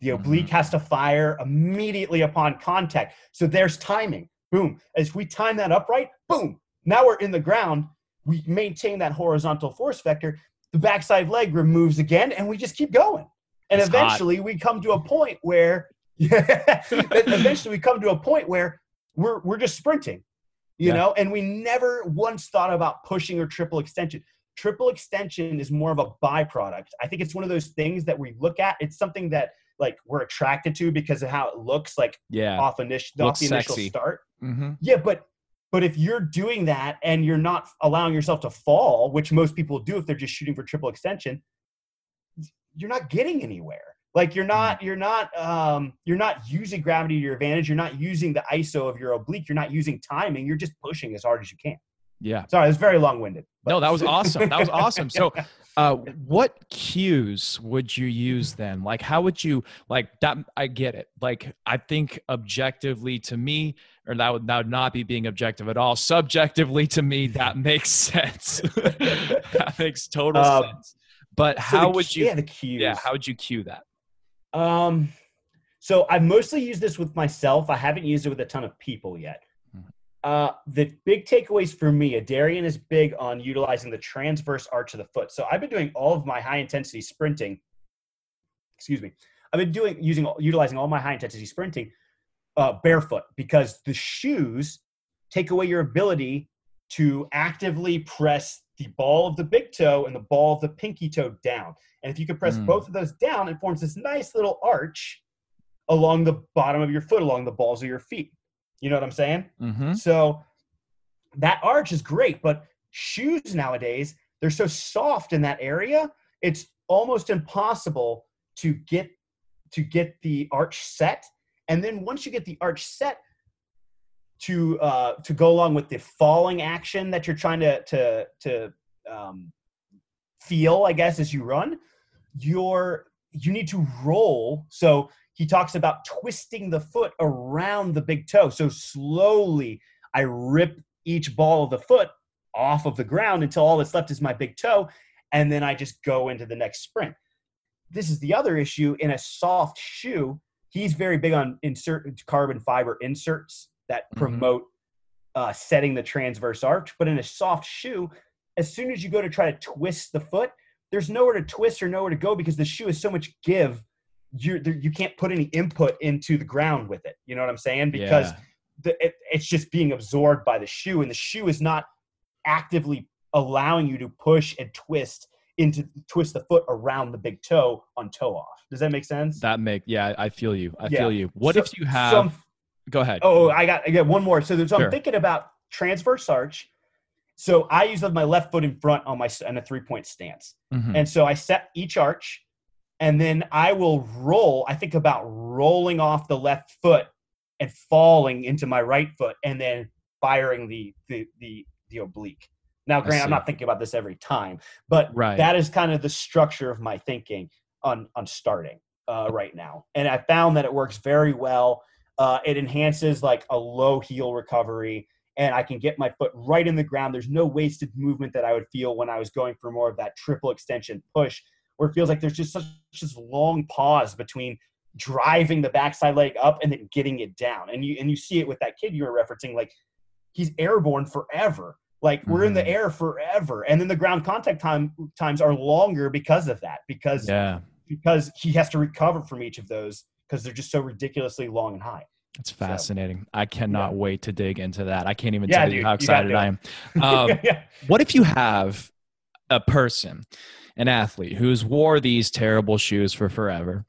The oblique Mhm. has to fire immediately upon contact. So there's timing. Boom. As we time that upright, boom. Now we're in the ground. We maintain that horizontal force vector. The backside leg removes again, and we just keep going. And It's hot. eventually we come to a point where yeah, eventually we come to a point where we're we're just sprinting. You Yeah. know, and we never once thought about pushing or triple extension triple extension is more of a byproduct. I think it's one of those things that we look at. It's something that like we're attracted to because of how it looks like Yeah. off initial off the initial sexy. start. hmm Yeah, but but if you're doing that and you're not allowing yourself to fall, which most people do if they're just shooting for triple extension, you're not getting anywhere. Like you're not you're not um you're not using gravity to your advantage. You're not using the ISO of your oblique. You're not using timing. You're just pushing as hard as you can. Yeah. Sorry, it's very long winded. No, that was awesome. That was awesome. So, uh, what cues would you use then? Like, how would you like that? I get it. Like, I think objectively to me, or that would that would not be being objective at all. Subjectively to me, that makes sense. that makes total Um, sense. But So how would you? Yeah, the cues. Yeah, how would you cue that? Um, so I've mostly used this with myself. I haven't used it with a ton of people yet. Mhm. Uh, the big takeaways for me, Adarian is big on utilizing the transverse arch of the foot. So I've been doing all of my high intensity sprinting. Excuse me. I've been doing using utilizing all my high intensity sprinting uh, barefoot because the shoes take away your ability to actively press the ball of the big toe and the ball of the pinky toe down. And if you can press Mm. both of those down, it forms this nice little arch along the bottom of your foot, along the balls of your feet. You know what I'm saying? Mm-hmm. So that arch is great, but shoes nowadays, they're so soft in that area, it's almost impossible to get to get the arch set. And then once you get the arch set to uh to go along with the falling action that you're trying to to to um feel, I guess, as you run, you're you need to roll. So he talks about twisting the foot around the big toe. So slowly I rip each ball of the foot off of the ground until all that's left is my big toe. And then I just go into the next sprint. This is the other issue in a soft shoe. He's very big on insert carbon fiber inserts that Mhm. promote uh, setting the transverse arch. But in a soft shoe, as soon as you go to try to twist the foot, there's nowhere to twist or nowhere to go because the shoe has so much give. You you can't put any input into the ground with it. You know what I'm saying? Because Yeah. the, it, it's just being absorbed by the shoe, and the shoe is not actively allowing you to push and twist into twist the foot around the big toe on toe off. Does that make sense? That make yeah, I feel you. I Yeah. feel you. What So- if you have? some- go ahead. Oh, I got I got one more. So, there's, so Sure. I'm thinking about transverse arch. So I use my left foot in front on my in a three point stance, Mhm. and so I set each arch, and then I will roll. I think about rolling off the left foot and falling into my right foot, and then firing the the the, the oblique. Now, Grant, I'm not thinking about this every time, but Right. that is kind of the structure of my thinking on on starting uh, right now, and I found that it works very well. Uh, it enhances like a low heel recovery, and I can get my foot right in the ground. There's no wasted movement that I would feel when I was going for more of that triple extension push, where it feels like there's just such this long pause between driving the backside leg up and then getting it down. And you and you see it with that kid you were referencing, like he's airborne forever. Like we're in the Mhm. air forever, and then the ground contact time times are longer because of that. Because yeah, because he has to recover from each of those because they're just so ridiculously long and high. It's fascinating. I cannot wait to dig into that. I can't even Yeah, tell you dude, how you gotta excited do I am. Um, yeah. what if you have a person, an athlete who's wore these terrible shoes for forever,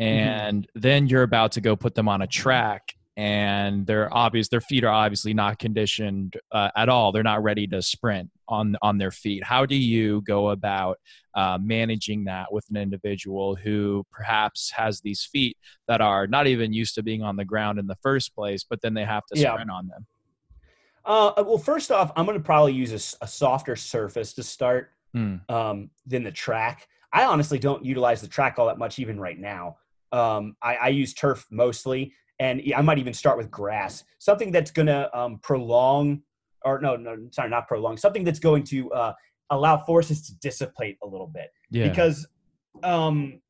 Mm-hmm. and then you're about to go put them on a track, and they're obvious their feet are obviously not conditioned uh, at all. They're not ready to sprint on on their feet. How do you go about uh, managing that with an individual who perhaps has these feet that are not even used to being on the ground in the first place, but then they have to Yeah. sprint on them? Uh, well, first off, I'm going to probably use a softer surface to start Hmm. um, than the track. I honestly don't utilize the track all that much, even right now. Um, I, I use turf mostly, and I might even start with grass, something that's going to um, prolong, or no, no, sorry, not prolong, something that's going to uh, allow forces to dissipate a little bit. Yeah. because um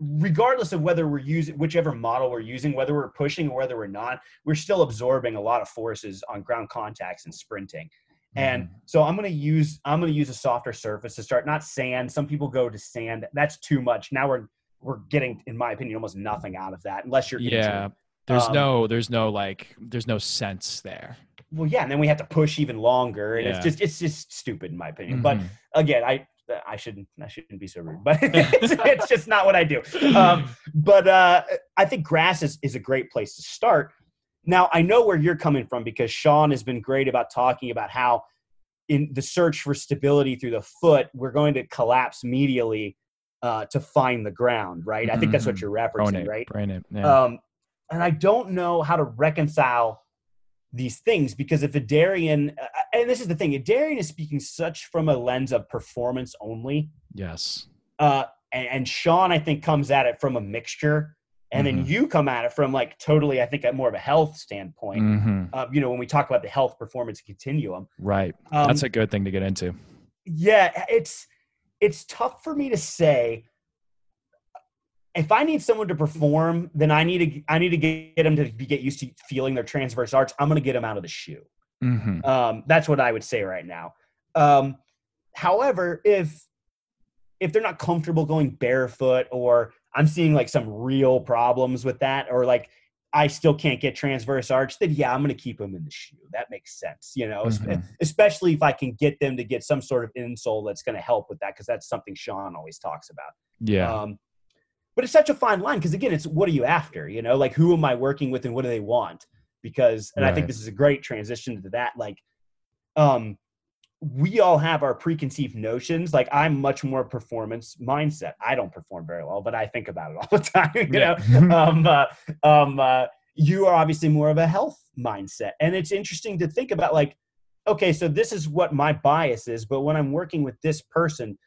regardless of whether we're using whichever model we're using whether we're pushing or whether we're not we're still absorbing a lot of forces on ground contacts and sprinting and Mhm. so i'm going to use i'm going to use a softer surface to start not sand some people go to sand that's too much now we're we're getting in my opinion almost nothing out of that unless you're yeah injured. there's Um, no there's no like there's no sense there well yeah and then we have to push even longer and Yeah. it's just it's just stupid in my opinion but Mhm. again, I I shouldn't I shouldn't be so rude, but it's, it's just not what I do. Um, but uh, I think grass is, is a great place to start. Now I know where you're coming from because Sean has been great about talking about how in the search for stability through the foot, we're going to collapse medially uh, to find the ground, right? I think that's what Mhm. you're referencing, it, right? it, yeah. Um, and I don't know how to reconcile these things because if Adarian, uh, and this is the thing, Adarian is speaking such from a lens of performance only. yes Uh, and, and Sean, I think, comes at it from a mixture. And then Mhm. you come at it from like totally, I think, at more of a health standpoint. Mhm. Uh, you know, when we talk about the health performance continuum, right um, that's a good thing to get into yeah, it's it's tough for me to say. If I need someone to perform, then I need to I need to get, get them to get used to feeling their transverse arch. I'm going to get them out of the shoe. Mhm. Um, that's what I would say right now. Um, however, if if they're not comfortable going barefoot, or I'm seeing like some real problems with that, or like I still can't get transverse arch, then yeah, I'm going to keep them in the shoe. That makes sense, you know, Mhm. especially if I can get them to get some sort of insole that's going to help with that, because that's something Sean always talks about. Yeah. Um, but it's such a fine line because again, it's what are you after? You know, like who am I working with and what do they want? Because, and I think this is a great transition to that. Like, um, we all have our preconceived notions. Like, I'm much more performance mindset. I don't perform very well, but I think about it all the time. You Yeah. know, um, uh, um, uh, you are obviously more of a health mindset, and it's interesting to think about. Like, okay, so this is what my bias is, but when I'm working with this person,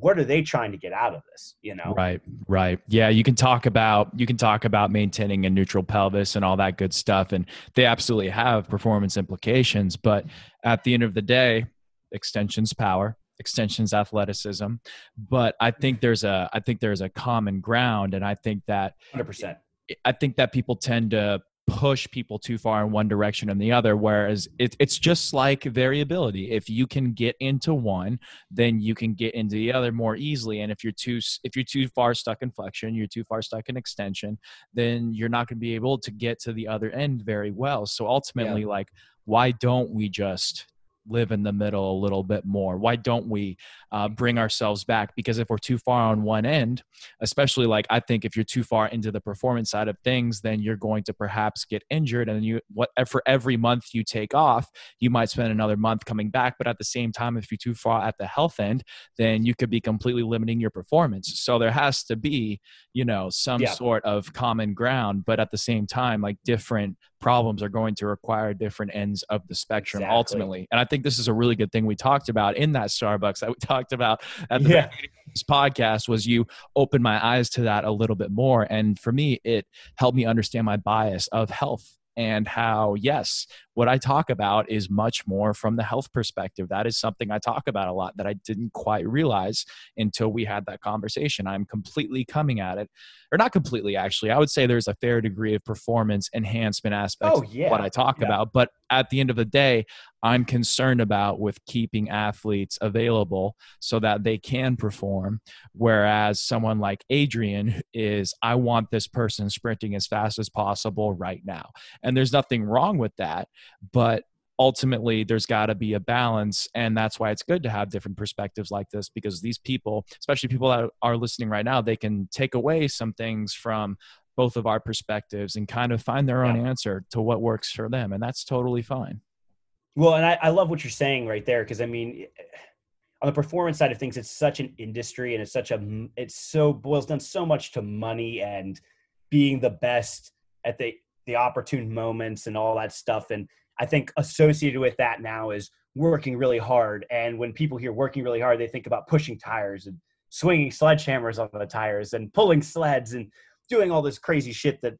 what are they trying to get out of this? You know, Right, right. Yeah, you can talk about you can talk about maintaining a neutral pelvis and all that good stuff and they absolutely have performance implications, but at the end of the day, extensions power, extensions athleticism, but I think there's a I think there's a common ground and I think that hundred percent. I think that people tend to push people too far in one direction and the other whereas it, it's just like variability. If you can get into one then you can get into the other more easily. And if you're too if you're too far stuck in flexion you're too far stuck in extension then you're not going to be able to get to the other end very well. So ultimately like why don't we just live in the middle a little bit more? Why don't we uh, bring ourselves back? Because if we're too far on one end especially like i think if you're too far into the performance side of things then you're going to perhaps get injured and you what for every month you take off you might spend another month coming back. But at the same time if you're too far at the health end then you could be completely limiting your performance. So there has to be you know some Yeah. sort of common ground but at the same time like different problems are going to require different ends of the spectrum Exactly. ultimately and i think this is a really good thing we talked about in that starbucks that we talked about at the Yeah. beginning of this podcast was you opened my eyes to that a little bit more and for me it helped me understand my bias of health and how yes what i talk about is much more from the health perspective. That is something i talk about a lot that i didn't quite realize until we had that conversation. I'm completely coming at it or not completely actually. I would say there's a fair degree of performance enhancement aspects Oh, of what i talk Yeah. about but at the end of the day i'm concerned about with keeping athletes available so that they can perform. Whereas someone like Adarian is i want this person sprinting as fast as possible right now. And there's nothing wrong with that but ultimately there's got to be a balance and that's why it's good to have different perspectives like this because these people especially people that are listening right now they can take away some things from both of our perspectives and kind of find their own answer to what works for them and that's totally fine Well, and I, I love what you're saying right there because I mean, eh, on the performance side of things, it's such an industry and it's such a it's so boils down so much to money and being the best at the the opportune moments and all that stuff. And I think associated with that now is working really hard. And when people hear working really hard, they think about pushing tires and swinging sledgehammers on the tires and pulling sleds and doing all this crazy shit that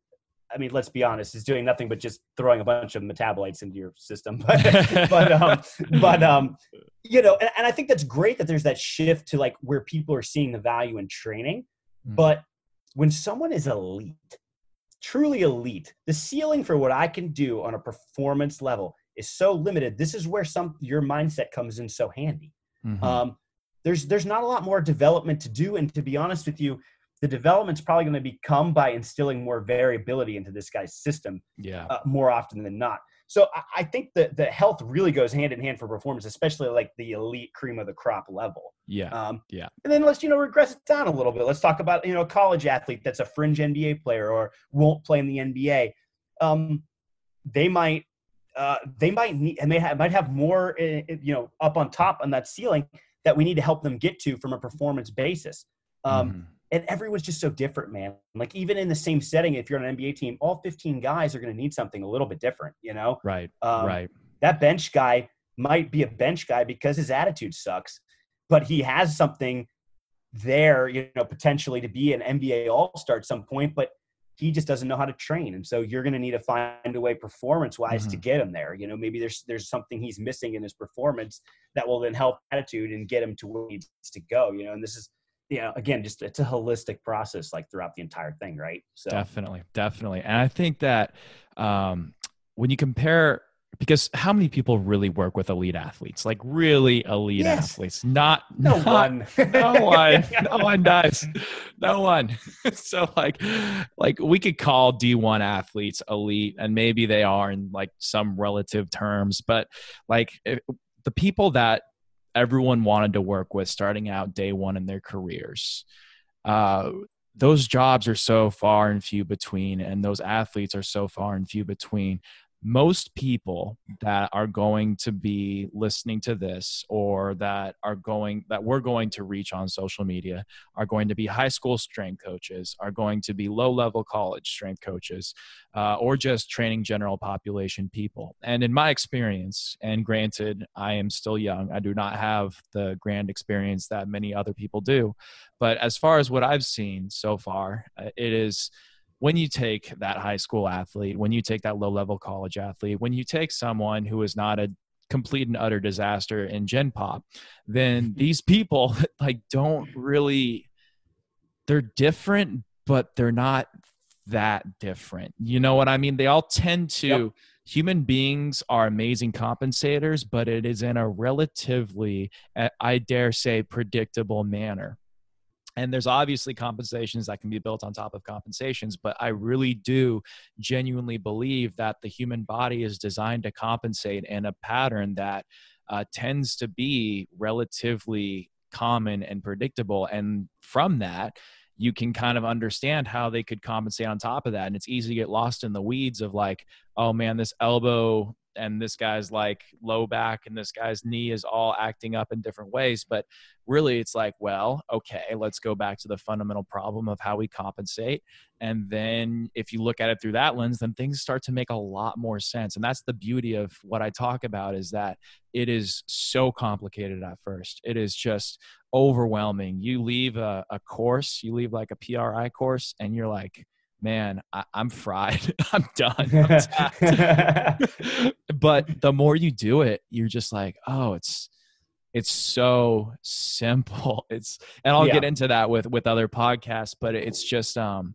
I mean, let's be honest, is doing nothing but just throwing a bunch of metabolites into your system. But, but, um, but, um, you know, and, and I think that's great that there's that shift to like where people are seeing the value in training. Mm. But when someone is elite, truly elite, the ceiling for what I can do on a performance level is so limited. This is where some your mindset comes in so handy. Mhm. Um, there's there's not a lot more development to do, and to be honest with you, the development's probably going to become by instilling more variability into this guy's system yeah uh, more often than not. So I, I think that the health really goes hand in hand for performance, especially like the elite cream of the crop level. yeah Um, Yeah. And then let's you know regress it down a little bit. Let's talk about you know a college athlete that's a fringe NBA player or won't play in the NBA. Um, they might uh, they might need and they have, might have more uh, you know up on top on that ceiling that we need to help them get to from a performance basis. Um, Mhm. And everyone's just so different, man. Like even in the same setting, if you're on an NBA team, all 15 guys are going to need something a little bit different. You know, right um, right that bench guy might be a bench guy because his attitude sucks, but he has something there, you know, potentially to be an NBA All Star at some point, but he just doesn't know how to train, and so you're going to need to find a way performance wise to get him there. You know, maybe there's there's something he's missing in his performance that will then help attitude and get him to where he needs to go. You know, and this is yeah, again, just it's a holistic process like throughout the entire thing, right? So definitely, definitely. And I think that um, when you compare because how many people really work with elite athletes like really elite yes. athletes not no not, one no one no one does no one so like like we could call d1 athletes elite and maybe they are in like some relative terms but like if, the people that everyone wanted to work with starting out day one in their careers. Uh, those jobs are so far and few between and those athletes are so far and few between most people that are going to be listening to this or that are going that we're going to reach on social media are going to be high school strength coaches are going to be low level college strength coaches uh, or just training general population people. And in my experience and granted i am still young i do not have the grand experience that many other people do but as far as what i've seen so far uh, it is when you take that high school athlete, when you take that low level college athlete, when you take someone who is not a complete and utter disaster in Gen Pop, then these people like don't really they're different, but they're not that different. You know what I mean? They all tend to yep. human beings are amazing compensators, but it is in a relatively I dare say predictable manner and there's obviously compensations that can be built on top of compensations but i really do genuinely believe that the human body is designed to compensate in a pattern that uh, tends to be relatively common and predictable. And from that you can kind of understand how they could compensate on top of that. And it's easy to get lost in the weeds of like oh man this elbow and this guy's like low back and this guy's knee is all acting up in different ways but really it's like well okay let's go back to the fundamental problem of how we compensate. And then if you look at it through that lens then things start to make a lot more sense. And that's the beauty of what i talk about is that it is so complicated at first. It is just overwhelming. You leave a, a course you leave like a PRI course and you're like man, I, am fried. I'm done. I'm but the more you do it, you're just like, oh, it's it's so simple. It's and I'll yeah. get into that with with other podcasts, but it's just um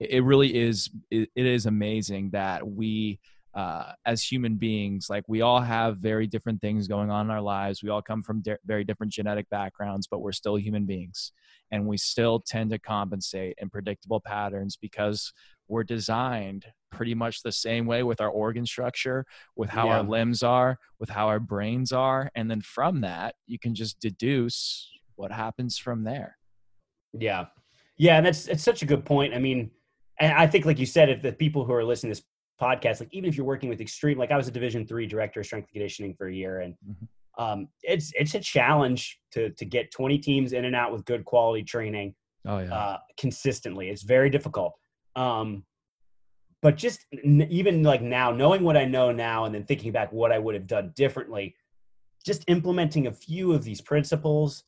it really is it, it is amazing that we uh, as human beings like we all have very different things going on in our lives. We all come from de- very different genetic backgrounds but we're still human beings. And we still tend to compensate in predictable patterns because we're designed pretty much the same way with our organ structure with how yeah. our limbs are with how our brains are. And then from that you can just deduce what happens from there. Yeah. Yeah and that's it's such a good point. I mean and i think like you said if the people who are listening to this podcast like even if you're working with extreme like i was a division three director of strength and conditioning for a year and mm-hmm. um, it's it's a challenge to to get 20 teams in and out with good quality training oh yeah. uh, consistently. It's very difficult. Um, but just n- even like now knowing what i know now and then thinking back what i would have done differently just implementing a few of these principles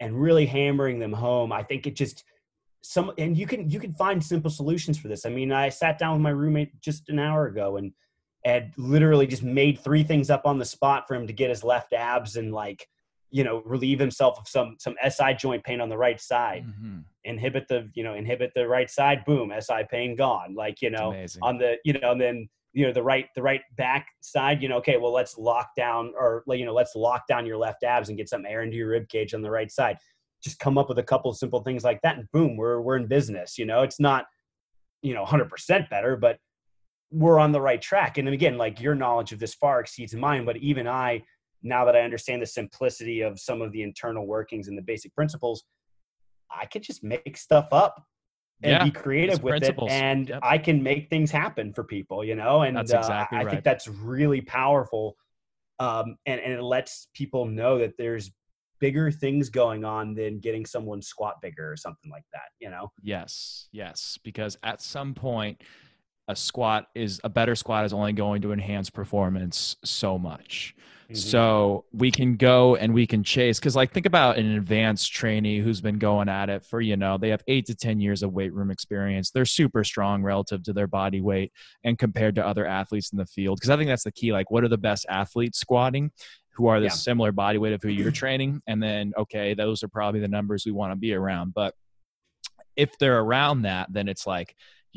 and really hammering them home i think it just some and you can you can find simple solutions for this. I mean i sat down with my roommate just an hour ago and had literally just made three things up on the spot for him to get his left abs and like you know relieve himself of some some si joint pain on the right side. Mm-hmm. inhibit the you know inhibit the right side boom si pain gone. Like you know on the you know and then you know the right the right back side you know okay well let's lock down or you know let's lock down your left abs and get some air into your rib cage on the right side just come up with a couple of simple things like that and boom we're we're in business you know it's not you know 100% better but we're on the right track and then again like your knowledge of this far exceeds mine but even i now that i understand the simplicity of some of the internal workings and the basic principles i could just make stuff up and yeah, be creative with principles. it and yep. i can make things happen for people you know and that's exactly uh, i right. think that's really powerful um, and, and it lets people know that there's bigger things going on than getting someone squat bigger or something like that, you know? Yes, yes. Because at some point, a squat is a better squat is only going to enhance performance so much. Mm-hmm. So we can go and we can chase because, like, think about an advanced trainee who's been going at it for you know they have eight to ten years of weight room experience. They're super strong relative to their body weight and compared to other athletes in the field. Because I think that's the key. Like, what are the best athletes squatting? Who are the Yeah. similar body weight of who you're training, and then okay, those are probably the numbers we want to be around. But if they're around that, then it's like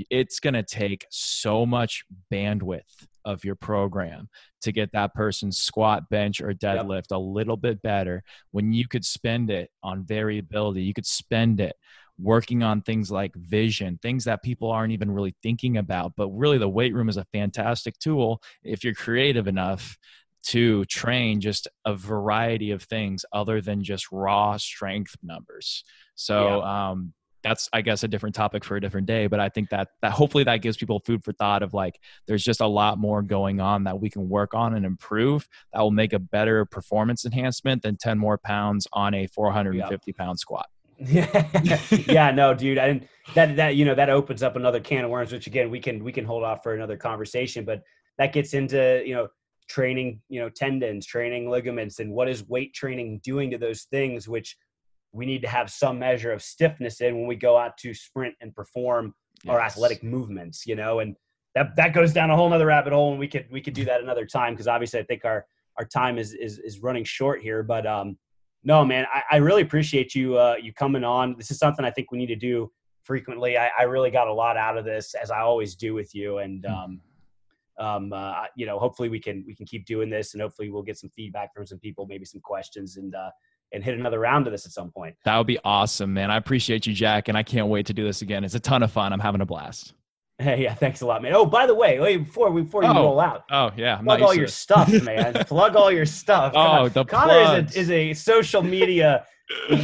it's going to take so much bandwidth of your program to get that person's squat, bench, or deadlift a little bit better when you could spend it on variability. You could spend it working on things like vision, things that people aren't even really thinking about. But really, the weight room is a fantastic tool if you're creative enough to train just a variety of things other than just raw strength numbers. So, um, that's i guess a different topic for a different day but i think that that hopefully that gives people food for thought of like there's just a lot more going on that we can work on and improve that will make a better performance enhancement than 10 more pounds on a 450 pound squat yeah, yeah, no, dude. and that that you know that opens up another can of worms, which again we can we can hold off for another conversation. But that gets into you know training, you know tendons, training ligaments, and what is weight training doing to those things, which we need to have some measure of stiffness in when we go out to sprint and perform our athletic movements. You know, and that that goes down a whole nother rabbit hole, and we could we could do that another time because obviously I think our our time is is is running short here, but um no, man, I, I really appreciate you uh, you coming on. This is something I think we need to do frequently. I, I really got a lot out of this, as I always do with you, and um, um, uh, you know, hopefully we can we can keep doing this, and hopefully we'll get some feedback from some people, maybe some questions, and uh, and hit another round of this at some point. that would be awesome man i appreciate you jack and i can't wait to do this again it's a ton of fun i'm having a blast Hey, yeah, thanks a lot, man. Oh, by the way, wait, before we before you Oh, roll out, oh yeah i'm plug all your stuff, man. plug all your stuff. Come Oh, on. the Conor plugs. is a, is a social media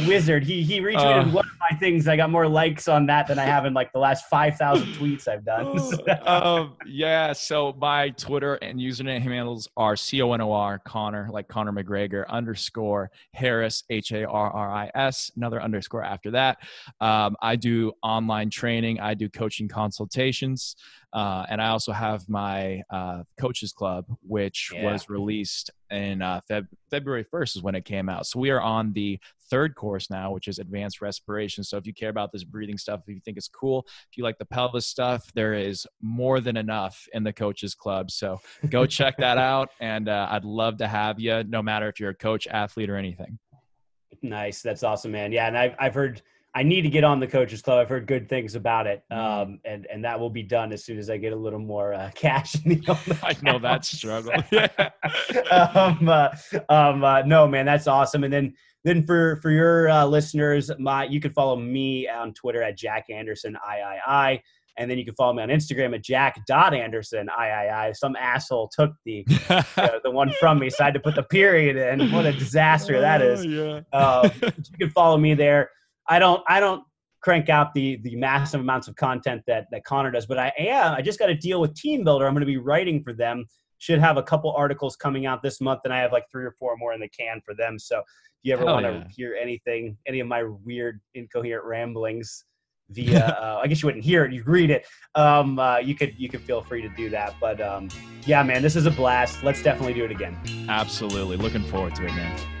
wizard. He he retweeted Uh. one of my things. I got more likes on that than I have in like the last five thousand tweets I've done. um, yeah, so my Twitter and username handles are C O N O R Conor, like Conor McGregor underscore Harris H A R R I S, another underscore after that. Um, I do online training. I do coaching consultations, uh, and I also have my uh, coaches club, which Yeah. was released in uh, Feb- February first is when it came out. So we are on the third course now, which is advanced respiration. So if you care about this breathing stuff, if you think it's cool, if you like the pelvis stuff, there is more than enough in the coaches club. So go check that out. And uh, I'd love to have you, no matter if you're a coach, athlete, or anything. nice, that's awesome, man. Yeah, and I've I've heard I need to get on the coaches club. I've heard good things about it, Mm. um, and and that will be done as soon as I get a little more uh, cash. In the I know that struggle. um, uh, um, uh, no, man, that's awesome. And then, then for for your uh, listeners, my you can follow me on Twitter at Jack Anderson III, and then you can follow me on Instagram at Jack Anderson III. Some asshole took the uh, the one from me, so I had to put the period in. What a disaster that is. yeah. Uh, you can follow me there. I don't I don't crank out the the massive amounts of content that that Conor does, but I am. I just got to deal with TeamBuildr. I'm going to be writing for them. Should have a couple articles coming out this month, and I have like three or four more in the can for them. So if you ever want to yeah. hear anything, any of my weird, incoherent ramblings via, uh, I guess you wouldn't hear it, you'd read it. Um, uh, you could you could feel free to do that. But um, yeah, man, this is a blast. Let's definitely do it again. Absolutely. Looking forward to it, man.